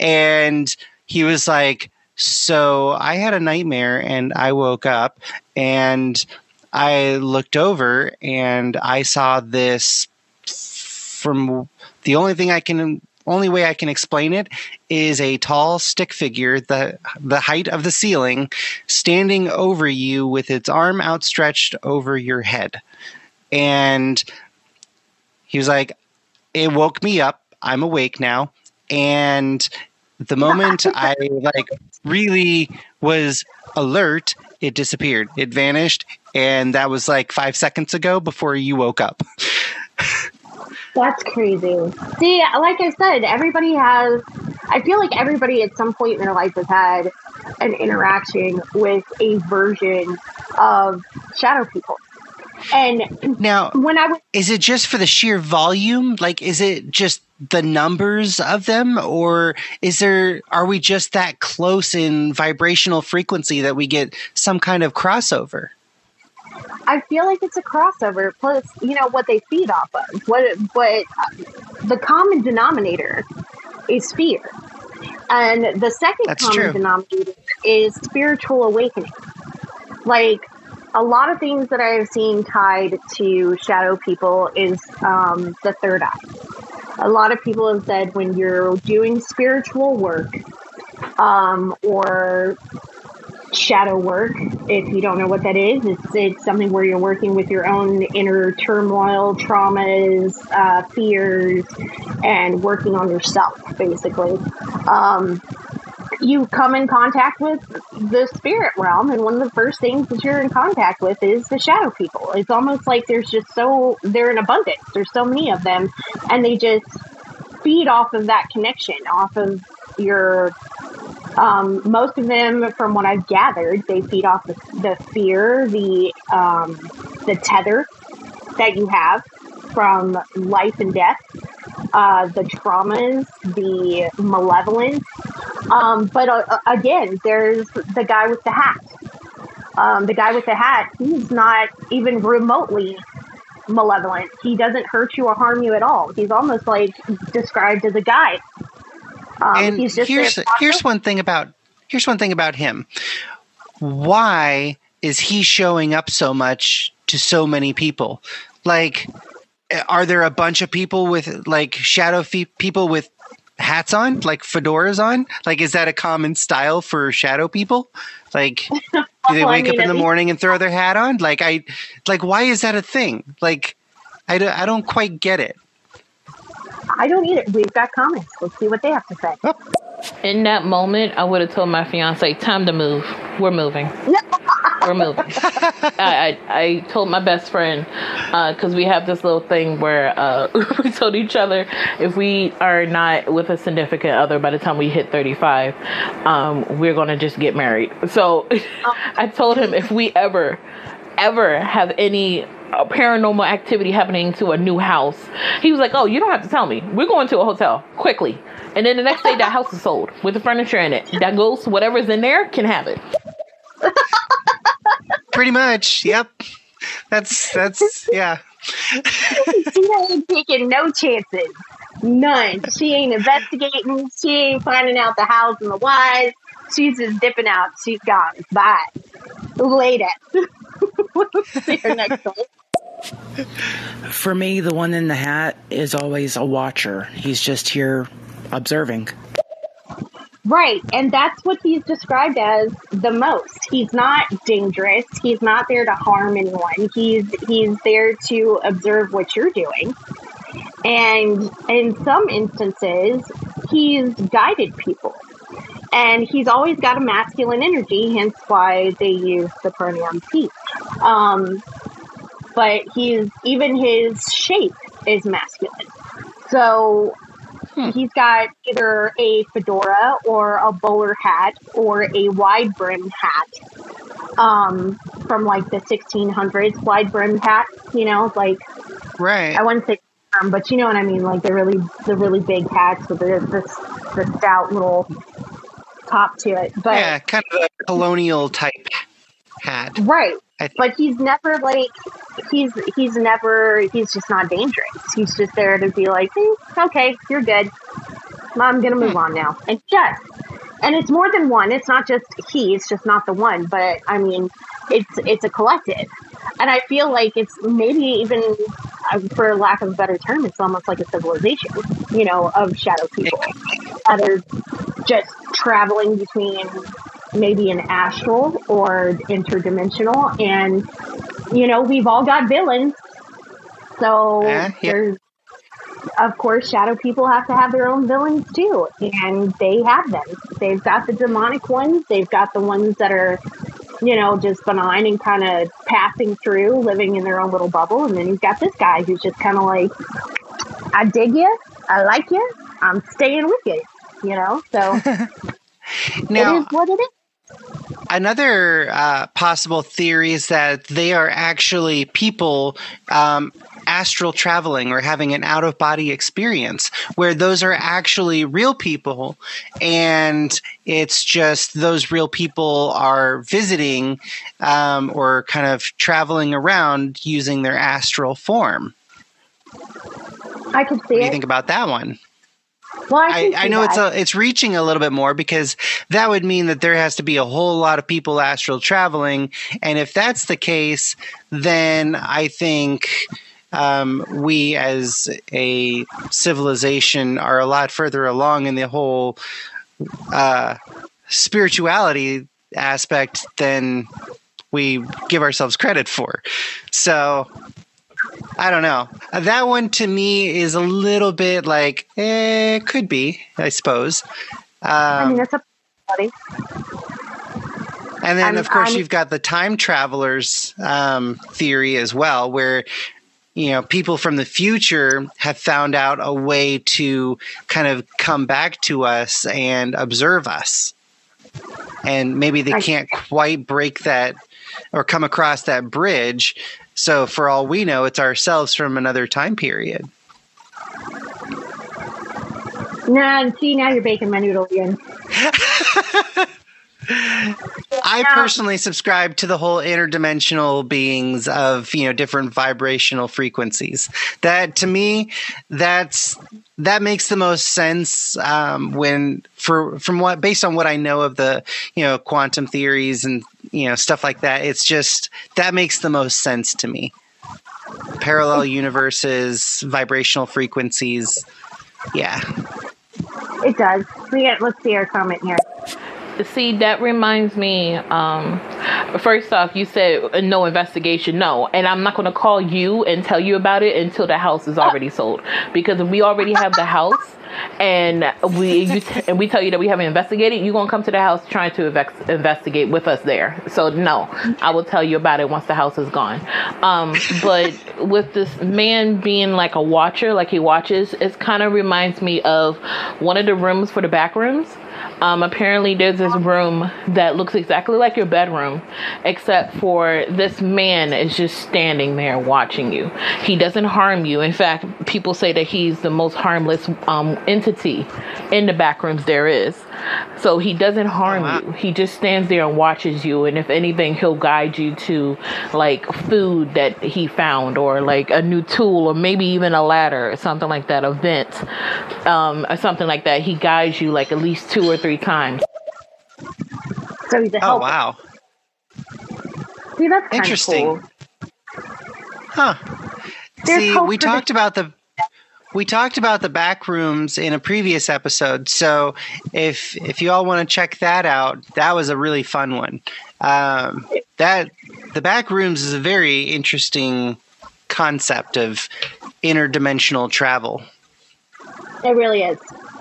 Speaker 2: And he was like so i had a nightmare and i woke up and i looked over and i saw this from the only thing i can only way i can explain it is a tall stick figure the the height of the ceiling standing over you with its arm outstretched over your head. And he was like it woke me up. I'm awake now. And the moment i like really was alert it disappeared. It vanished. And that was like 5 seconds ago before you woke up
Speaker 1: That's crazy. See, like I said, everybody has I feel like everybody at some point in their life has had an interaction with a version of shadow people. And
Speaker 2: now,
Speaker 1: when I was,
Speaker 2: is it just for the sheer volume? Like, is it just the numbers of them, or is there? Are we just that close in vibrational frequency that we get some kind of crossover?
Speaker 1: I feel like it's a crossover. Plus, you know what they feed off of. What, what the common denominator is fear, and the second
Speaker 2: That's
Speaker 1: common
Speaker 2: true.
Speaker 1: denominator is spiritual awakening. Like a lot of things that I have seen tied to shadow people is um, the third eye. A lot of people have said when you're doing spiritual work um, or shadow work, if you don't know what that is, it's, it's something where you're working with your own inner turmoil, traumas, uh, fears, and working on yourself, basically. Um, you come in contact with the spirit realm, and one of the first things that you're in contact with is the shadow people. It's almost like there's just so, they're in abundance. There's so many of them, and they just feed off of that connection, off of your um, most of them, from what I've gathered, they feed off the, the fear, the um, the tether that you have from life and death, uh, the traumas, the malevolence. Um, but uh, again, there's the guy with the hat. Um, the guy with the hat, he's not even remotely malevolent. He doesn't hurt you or harm you at all. He's almost like described as a guide. Um,
Speaker 2: and here's here's one thing about here's one thing about him. Why is he showing up so much to so many people? Like, are there a bunch of people with like shadow fe- people with hats on, like fedoras on? Like, is that a common style for shadow people? Like, do they
Speaker 1: Well, I
Speaker 2: wake
Speaker 1: mean,
Speaker 2: up in the morning and throw their hat on? Like, I like why is that a thing? Like, I don't, I don't quite get it.
Speaker 1: I don't need it. We've got comments. Let's see what they have to say.
Speaker 3: In that moment, I would have told my fiance, "Time to move. We're moving. We're moving." I, I I told my best friend because we have this little thing where uh, we told each other if we are not with a significant other by the time we hit thirty five, um, we're gonna just get married. So I told him if we ever ever have any uh, paranormal activity happening to a new house. He was like, "Oh, you don't have to tell me. We're going to a hotel quickly." And then the next day, that house is sold with the furniture in it. That ghost, whatever's in there, can have it.
Speaker 2: Pretty much. Yep. That's that's yeah.
Speaker 1: she ain't taking no chances. None. She ain't investigating. She ain't finding out the hows and the whys. She's just dipping out. She's gone. Bye. Later. See her next time.
Speaker 4: For me, the one in the hat is always a watcher. He's just here observing.
Speaker 1: Right, and that's what he's described as the most. He's not dangerous. He's not there to harm anyone. He's he's there to observe what you're doing. And in some instances, he's guided people. And he's always got a masculine energy, hence why they use the pronoun he. Um, but he's even his shape is masculine. So he's got either a fedora or a bowler hat or a wide brim hat um, from like the 1600s wide brim hat you know like
Speaker 2: Right.
Speaker 1: i wouldn't say um, but you know what i mean like the really the really big hats with the the, the stout little top to it but
Speaker 2: yeah, kind of a colonial type hat.
Speaker 1: right. But he's never like he's he's never he's just not dangerous. He's just there to be like "Eh, okay you're good. I'm gonna move on now. And just and it's more than one. It's not just he it's just not the one. But i mean it's it's a collective. And i feel like it's maybe even uh, for lack of a better term it's almost like a civilization you know of shadow people that are just traveling between maybe an astral or interdimensional. And you know we've all got villains. So
Speaker 2: Yeah, yeah.
Speaker 1: there's of course shadow people have to have their own villains too. And they have them. They've got the demonic ones. They've got the ones that are you know just benign and kind of passing through living in their own little bubble. And then you've got this guy who's just kind of like i dig you i like you i'm staying with you you know. So
Speaker 2: now,
Speaker 1: it is what it is.
Speaker 2: Another uh, possible theory is that they are actually people um, astral traveling or having an out of body experience, where those are actually real people, and it's just those real people are visiting um, or kind of traveling around using their astral form.
Speaker 1: I could see
Speaker 2: What do you think about that one?
Speaker 1: Well, I,
Speaker 2: I, I know it's a, it's reaching a little bit more because that would mean that there has to be a whole lot of people astral traveling, and if that's the case, then I think um, we as a civilization are a lot further along in the whole uh, spirituality aspect than we give ourselves credit for. So I don't know. Uh, That one to me is a little bit like, eh, could be, I suppose.
Speaker 1: I mean,
Speaker 2: Um,
Speaker 1: that's a possibility.
Speaker 2: and then,
Speaker 1: I'm-
Speaker 2: of course,
Speaker 1: I'm-
Speaker 2: you've got the time travelers um, theory as well, where you know people from the future have found out a way to kind of come back to us and observe us, and maybe they can't quite break that or come across that bridge. So, for all we know, it's ourselves from another time period.
Speaker 1: Nah, see, now you're baking my noodle again.
Speaker 2: I personally subscribe to the whole interdimensional beings of you know different vibrational frequencies. That to me, that's that makes the most sense um, when for from what based on what I know of the you know quantum theories and you know stuff like that. It's just that makes the most sense to me. Parallel oh. universes, vibrational frequencies. Yeah.
Speaker 1: It does. We get, let's see our comment here.
Speaker 3: See, that reminds me. Um, first off, you said no investigation, no, and I'm not going to call you and tell you about it until the house is already sold, because if we already have the house and we t- and we tell you that we haven't investigated, you're gonna come to the house trying to investigate with us there. So no, I will tell you about it once the house is gone. Um, but with this man being like a watcher, like he watches, it kind of reminds me of one of the rooms for the back rooms. Um, apparently, there's this room that looks exactly like your bedroom, except for this man is just standing there watching you. He doesn't harm you. In fact, people say that he's the most harmless um, entity in the back rooms there is. So he doesn't harm
Speaker 2: wow.
Speaker 3: you. He just stands there and watches you. And if anything, he'll guide you to like food that he found, or like a new tool, or maybe even a ladder, or something like that, a vent, um, or something like that. He guides you like at least two or three times.
Speaker 1: So he's a
Speaker 2: Oh wow.
Speaker 1: See, that's
Speaker 2: Interesting.
Speaker 1: Cool.
Speaker 2: Huh.
Speaker 1: There's
Speaker 2: See, we
Speaker 1: for the-
Speaker 2: talked about the we talked about the back rooms in a previous episode. So if if you all want to check that out, that was a really fun one. Um, that the back rooms is a very interesting concept of interdimensional travel.
Speaker 1: It really is.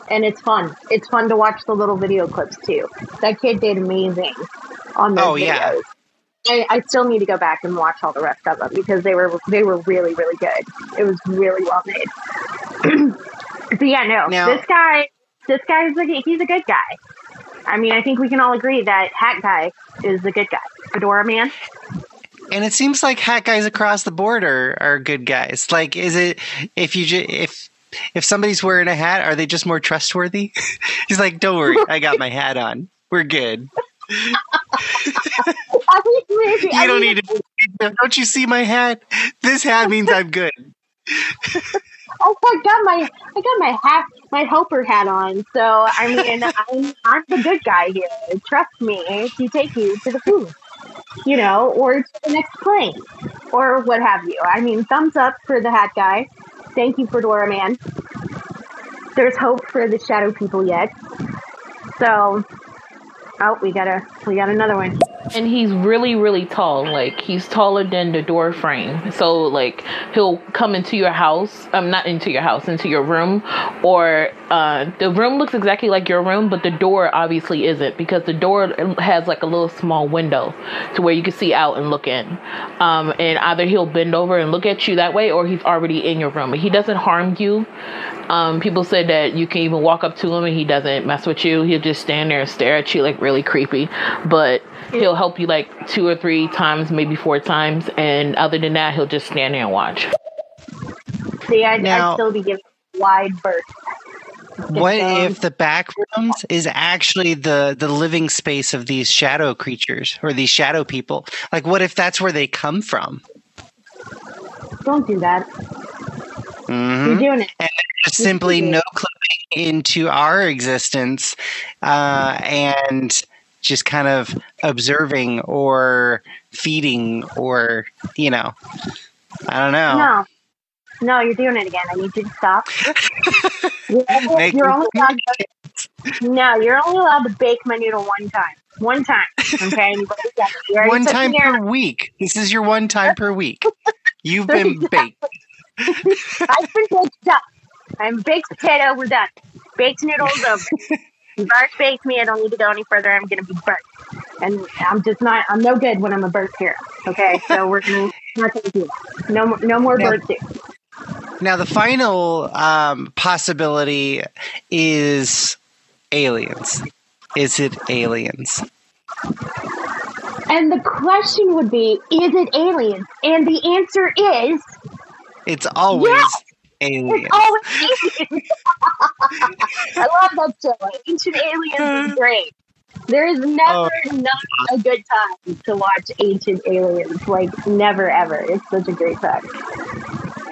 Speaker 1: And it's fun. It's fun to watch the little video clips too. That kid did amazing on those
Speaker 2: Oh,
Speaker 1: videos.
Speaker 2: yeah.
Speaker 1: I, I still need to go back and watch all the rest of them because they were they were really really good. It was really well made. so yeah, no,
Speaker 2: Now-
Speaker 1: this guy, this guy is a he's a good guy. I mean, I think we can all agree that Hat Guy is the good guy. Fedora Man.
Speaker 2: And it seems like hat guys across the board are, are good guys. Like, is it if you ju- if if somebody's wearing a hat, are they just more trustworthy? He's like, don't worry, I got my hat on. We're good.
Speaker 1: I mean, maybe,
Speaker 2: You don't need to. Don't you see my hat? This hat means I'm good.
Speaker 1: Oh, I got my I got my hat my helper hat on. So I mean I'm I'm the good guy here. Trust me to take you to the food. You know, or to the next plane. Or what have you. I mean thumbs up for the hat guy. Thank you Fedora Man. There's hope for the shadow people yet. So oh we got a we got another one.
Speaker 3: and he's really really tall. Like he's taller than the door frame. So like he'll come into your house um not into your house into your room. Or uh the room looks exactly like your room but the door obviously isn't because the door has like a little small window to where you can see out and look in. Um and either he'll bend over and look at you that way or he's already in your room. He doesn't harm you um people said that you can even walk up to him and he doesn't mess with you he'll just stand there and stare at you like really creepy but he'll help you like two or three times, maybe four times, and other than that, he'll just stand there and watch.
Speaker 1: See, I'd,
Speaker 2: Now-
Speaker 1: I'd still be giving wide berth.
Speaker 2: What
Speaker 1: um,
Speaker 2: if the back rooms is actually the the living space of these shadow creatures or these shadow people? Like, what if that's where they come from?
Speaker 1: Don't do that.
Speaker 2: Mhm.
Speaker 1: You're doing it.
Speaker 2: Just simply no cluing into our existence uh, and just kind of observing or feeding or you know, I don't know.
Speaker 1: No. No, you're doing it again. I need you to stop. you're, only, you're only allowed to, no, you're only allowed to bake my noodle one time. One time. Okay. You already got it. You already
Speaker 2: One time per week. This is your one time per week. You've been baked.
Speaker 1: I've been baked up. I'm baked potato. We're done. Baked noodles over. Already baked me. I don't need to go any further. I'm going to be burnt. And I'm just not, I'm no good when I'm a birth hero. Okay. So we're going to, not going to do that. No, more- no more birth suits.
Speaker 2: Now, the final um, possibility is aliens. Is it aliens?
Speaker 1: And the question would be, is it aliens? And the answer is,
Speaker 2: It's always
Speaker 1: Yes!
Speaker 2: aliens.
Speaker 1: it's always aliens. I love that show. Ancient Aliens is great. There is never not a good time to watch Ancient Aliens. Like, never ever. It's such a great time.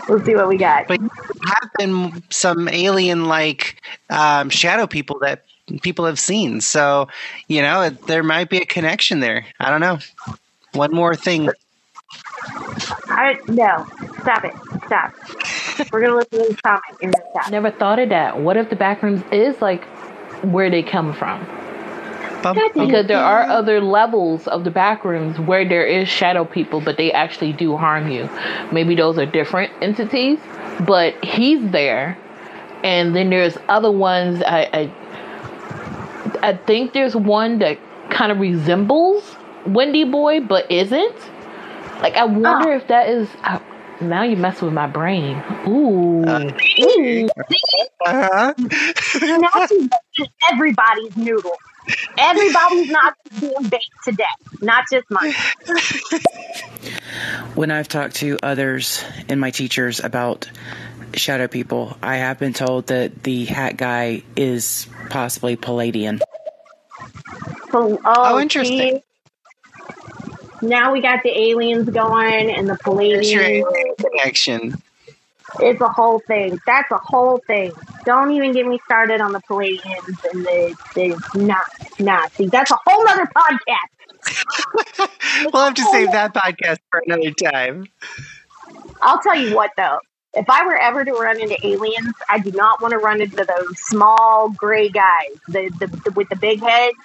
Speaker 1: Let's see what we got.
Speaker 2: But have been some alien like um, shadow people that people have seen. So, you know, it, there might be a connection there. I don't know. One more thing.
Speaker 1: I, no, stop it. Stop. We're going to listen to this comment and then stop.
Speaker 3: Never thought of that. What if the backrooms is like where they come from?
Speaker 2: Bum, bum.
Speaker 3: Because there are other levels of the backrooms where there is shadow people, but they actually do harm you. Maybe those are different entities, but he's there. And then there's other ones. I I, I think there's one that kind of resembles Wendy Boy, but isn't. Like I wonder if that is. Uh, now you mess with my brain. Ooh.
Speaker 1: Ooh,
Speaker 2: Uh-huh.
Speaker 1: now she's everybody's noodle. Everybody's not being baked today, not just mine.
Speaker 4: When I've talked to others and my teachers about shadow people, I have been told that the hat guy is possibly
Speaker 1: Pleiadian. Oh,
Speaker 2: Oh, interesting.
Speaker 1: Now we got the aliens going and the
Speaker 2: Pleiadians. connection.
Speaker 1: It's a whole thing. That's a whole thing. Don't even get me started on the Pleiadians and the, the not Nazis. That's a whole other podcast.
Speaker 2: We'll have to save that podcast for another time.
Speaker 1: I'll tell you what, though. If I were ever to run into aliens, I do not want to run into those small gray guys the, the, the with the big heads.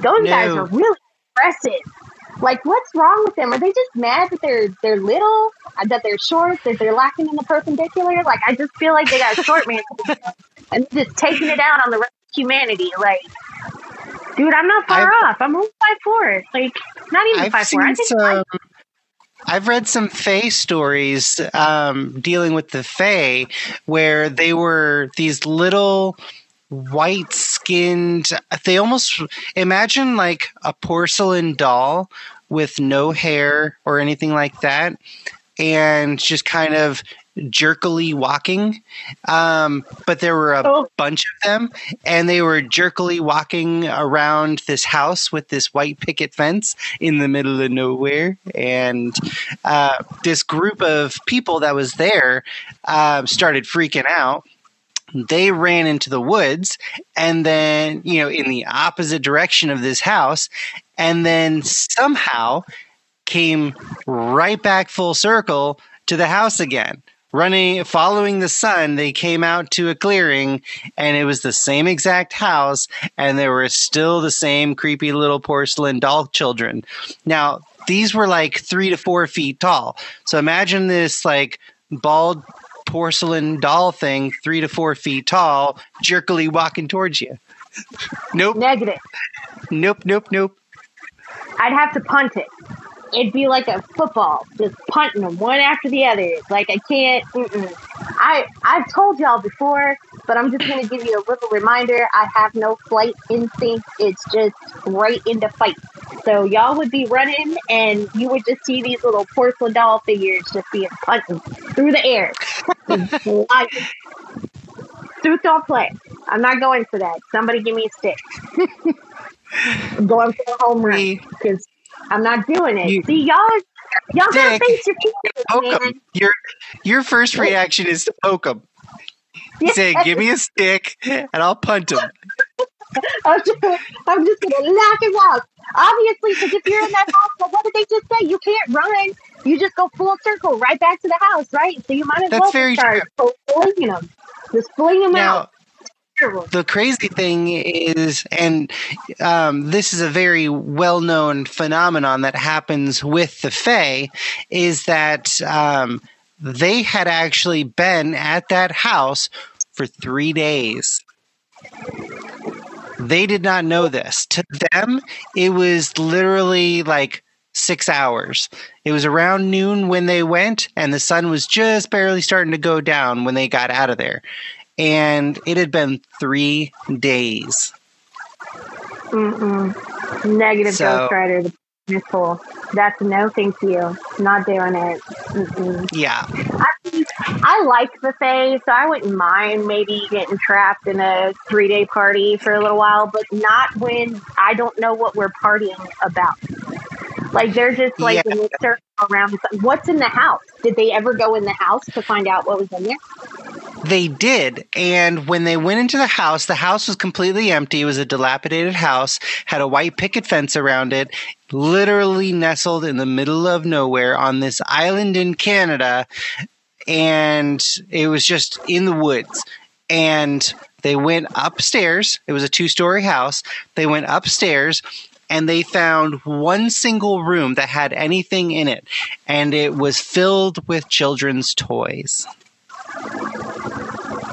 Speaker 1: Those guys are really impressive. Like, what's wrong with them? Are they just mad that they're they're little, uh, that they're short, that they're lacking in the perpendicular? Like, I just feel like they got a short man and just taking it out on the rest of humanity. Like, dude, I'm not far
Speaker 2: I've-
Speaker 1: off. I'm only five four. Like, not even
Speaker 2: I've
Speaker 1: five four. I think
Speaker 2: some. I've read some Fae stories um, dealing with the Fae, where they were these little white skinned. They almost imagine like a porcelain doll with no hair or anything like that, and just kind of jerkily walking. Um, but there were a
Speaker 1: Oh.
Speaker 2: bunch of them, and they were jerkily walking around this house with this white picket fence in the middle of nowhere. And uh, this group of people that was there um, started freaking out. They ran into the woods and then, you know, in the opposite direction of this house, and then somehow came right back full circle to the house again. running following the sun they came out to a clearing and it was the same exact house and there were still the same creepy little porcelain doll children now these were like three to four feet tall so imagine this like bald porcelain doll thing three to four feet tall jerkily walking towards you nope
Speaker 1: Negative.
Speaker 2: nope nope nope
Speaker 1: I'd have to punt it. It'd be like a football, just punting them one after the other. Like I can't. Mm-mm. I I've told y'all before, but I'm just gonna give you a little reminder. I have no flight instinct. It's just right into fight. So y'all would be running, and you would just see these little porcelain doll figures just being punting through the air. Flying. Truth don't play. I'm not going for that. Somebody give me a stick. I'm going for a home run because I'm not doing it.
Speaker 2: You-
Speaker 1: See, y'all, y'all gotta face your feelings,
Speaker 2: poke
Speaker 1: man.
Speaker 2: Your your first reaction is to poke them. You say, "Give me a stick, and I'll punt him."
Speaker 1: I'm just, I'm just gonna knock him out. Obviously, because if you're in that house, well, what did they just say? You can't run. You just go full circle right back to the house, right? So you might as
Speaker 2: That's
Speaker 1: well
Speaker 2: very
Speaker 1: start flinging them. Just fling them
Speaker 2: Now,
Speaker 1: out.
Speaker 2: The crazy thing is, and um, this is a very well-known phenomenon that happens with the Fae, is that um, they had actually been at that house for three days. They did not know this. To them, it was literally like six hours. It was around noon when they went, and the sun was just barely starting to go down when they got out of there. And it had been three days.
Speaker 1: Mm-mm. Negative
Speaker 2: So-
Speaker 1: Ghost Rider. The is full. That's no, thank you. Not doing it. Mm-mm.
Speaker 2: Yeah.
Speaker 1: I, I like the Fae, so I wouldn't mind maybe getting trapped in a three day party for a little while, but not when I don't know what we're partying about. Like they're just like
Speaker 2: Yeah.
Speaker 1: circle around. What's in the house? Did they ever go in the house to find out what was in there?
Speaker 2: They did. And when they went into the house, the house was completely empty. It was a dilapidated house, had a white picket fence around it, literally nestled in the middle of nowhere on this island in Canada. And it was just in the woods. And they went upstairs. It was a two story house. They went upstairs and they found one single room that had anything in it. And it was filled with children's toys.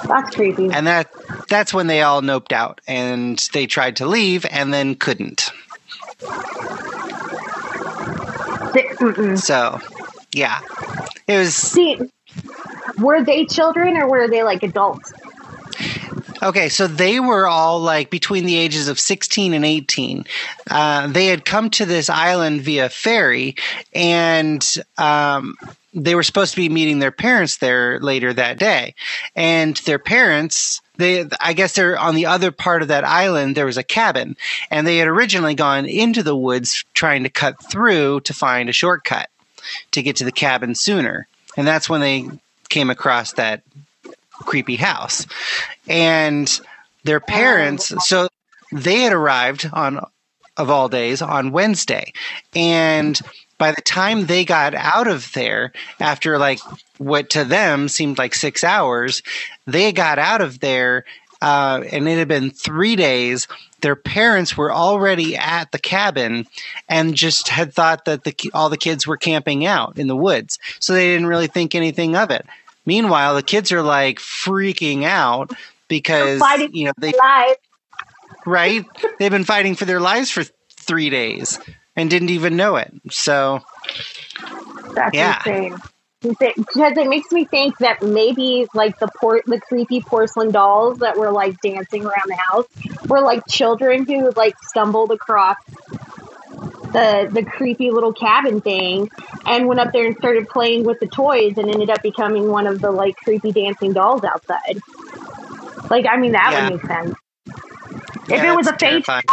Speaker 1: That's creepy.
Speaker 2: and that that's when they all noped out and they tried to leave and then couldn't
Speaker 1: Mm-mm.
Speaker 2: so yeah it was
Speaker 1: See, were they children or were they like adults?
Speaker 2: Okay so they were all like between the ages of 16 and 18 uh, they had come to this island via ferry and um, they were supposed to be meeting their parents there later that day. And their parents they i guess they're on the other part of that island there was a cabin and they had originally gone into the woods trying to cut through to find a shortcut to get to the cabin sooner. And that's when they came across that creepy house. And their parents so they had arrived on of all days on Wednesday. And by the time they got out of there after like what to them seemed like 6 hours they got out of there uh, and it had been three days their parents were already at the cabin and just had thought that the all the kids were camping out in the woods. So they didn't really think anything of it meanwhile the kids are like freaking out because you know they right they've been fighting for their lives for three days and didn't even know it so
Speaker 1: That's
Speaker 2: Yeah.
Speaker 1: Insane. Because it makes me think that maybe like the port, the creepy porcelain dolls that were like dancing around the house were like children who like stumbled across the the creepy little cabin thing and went up there and started playing with the toys and ended up becoming one of the like creepy dancing dolls outside. Like I mean that
Speaker 2: Yeah.
Speaker 1: would make sense. If
Speaker 2: Yeah,
Speaker 1: it was a fake
Speaker 2: terrifying.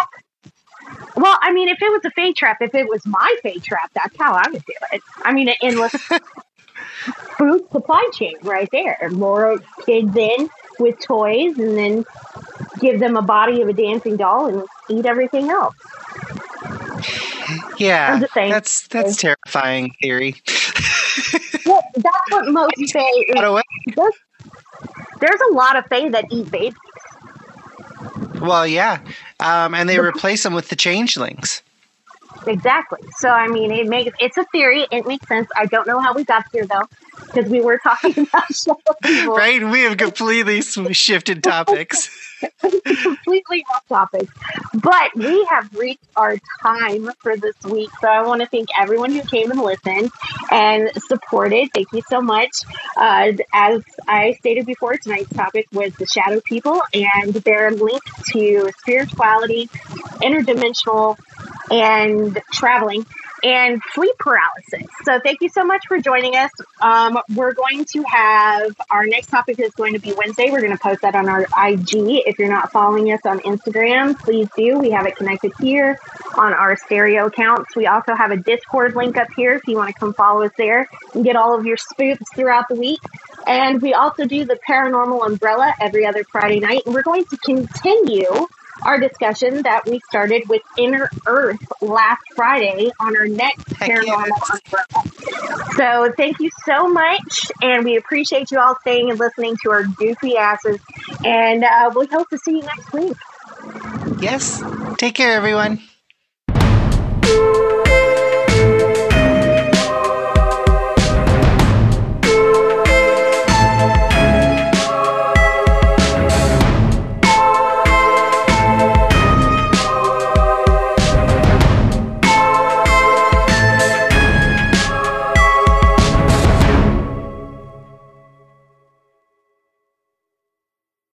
Speaker 1: well, I mean, if it was a fae trap, if it was my fae trap, that's how I would do it. I mean, an endless food supply chain right there. More kids in with toys, and then give them a body of a dancing doll and eat everything else.
Speaker 2: Yeah that's that's terrifying theory
Speaker 1: Well, that's what most say. There's, there's a lot of fae that eat babies.
Speaker 2: Well, yeah, um, and they replace them with the changelings.
Speaker 1: Exactly. So I mean, it makes it's a theory. It makes sense. I don't know how we got here though, because we were talking about
Speaker 2: people. Right. We have completely shifted topics.
Speaker 1: completely off topic. But we have reached our time for this week. So I want to thank everyone who came and listened and supported. Thank you so much. Uh, as I stated before, tonight's topic was the shadow people, and their link to spirituality, interdimensional, and traveling and sleep paralysis. So thank you so much for joining us. Um, we're going to have our next topic is going to be Wednesday. We're going to post that on our IG. If you're not following us on Instagram, please do. We have it connected here on our stereo accounts. We also have a Discord link up here if you want to come follow us there and get all of your spooks throughout the week. And we also do the paranormal umbrella every other Friday night. And we're going to continue our discussion that we started with Inner Earth last Friday on our next paranormal. So thank you so much, and we appreciate you all staying and listening to our goofy asses. And uh, we hope to see you next week.
Speaker 2: Yes. Take care, everyone.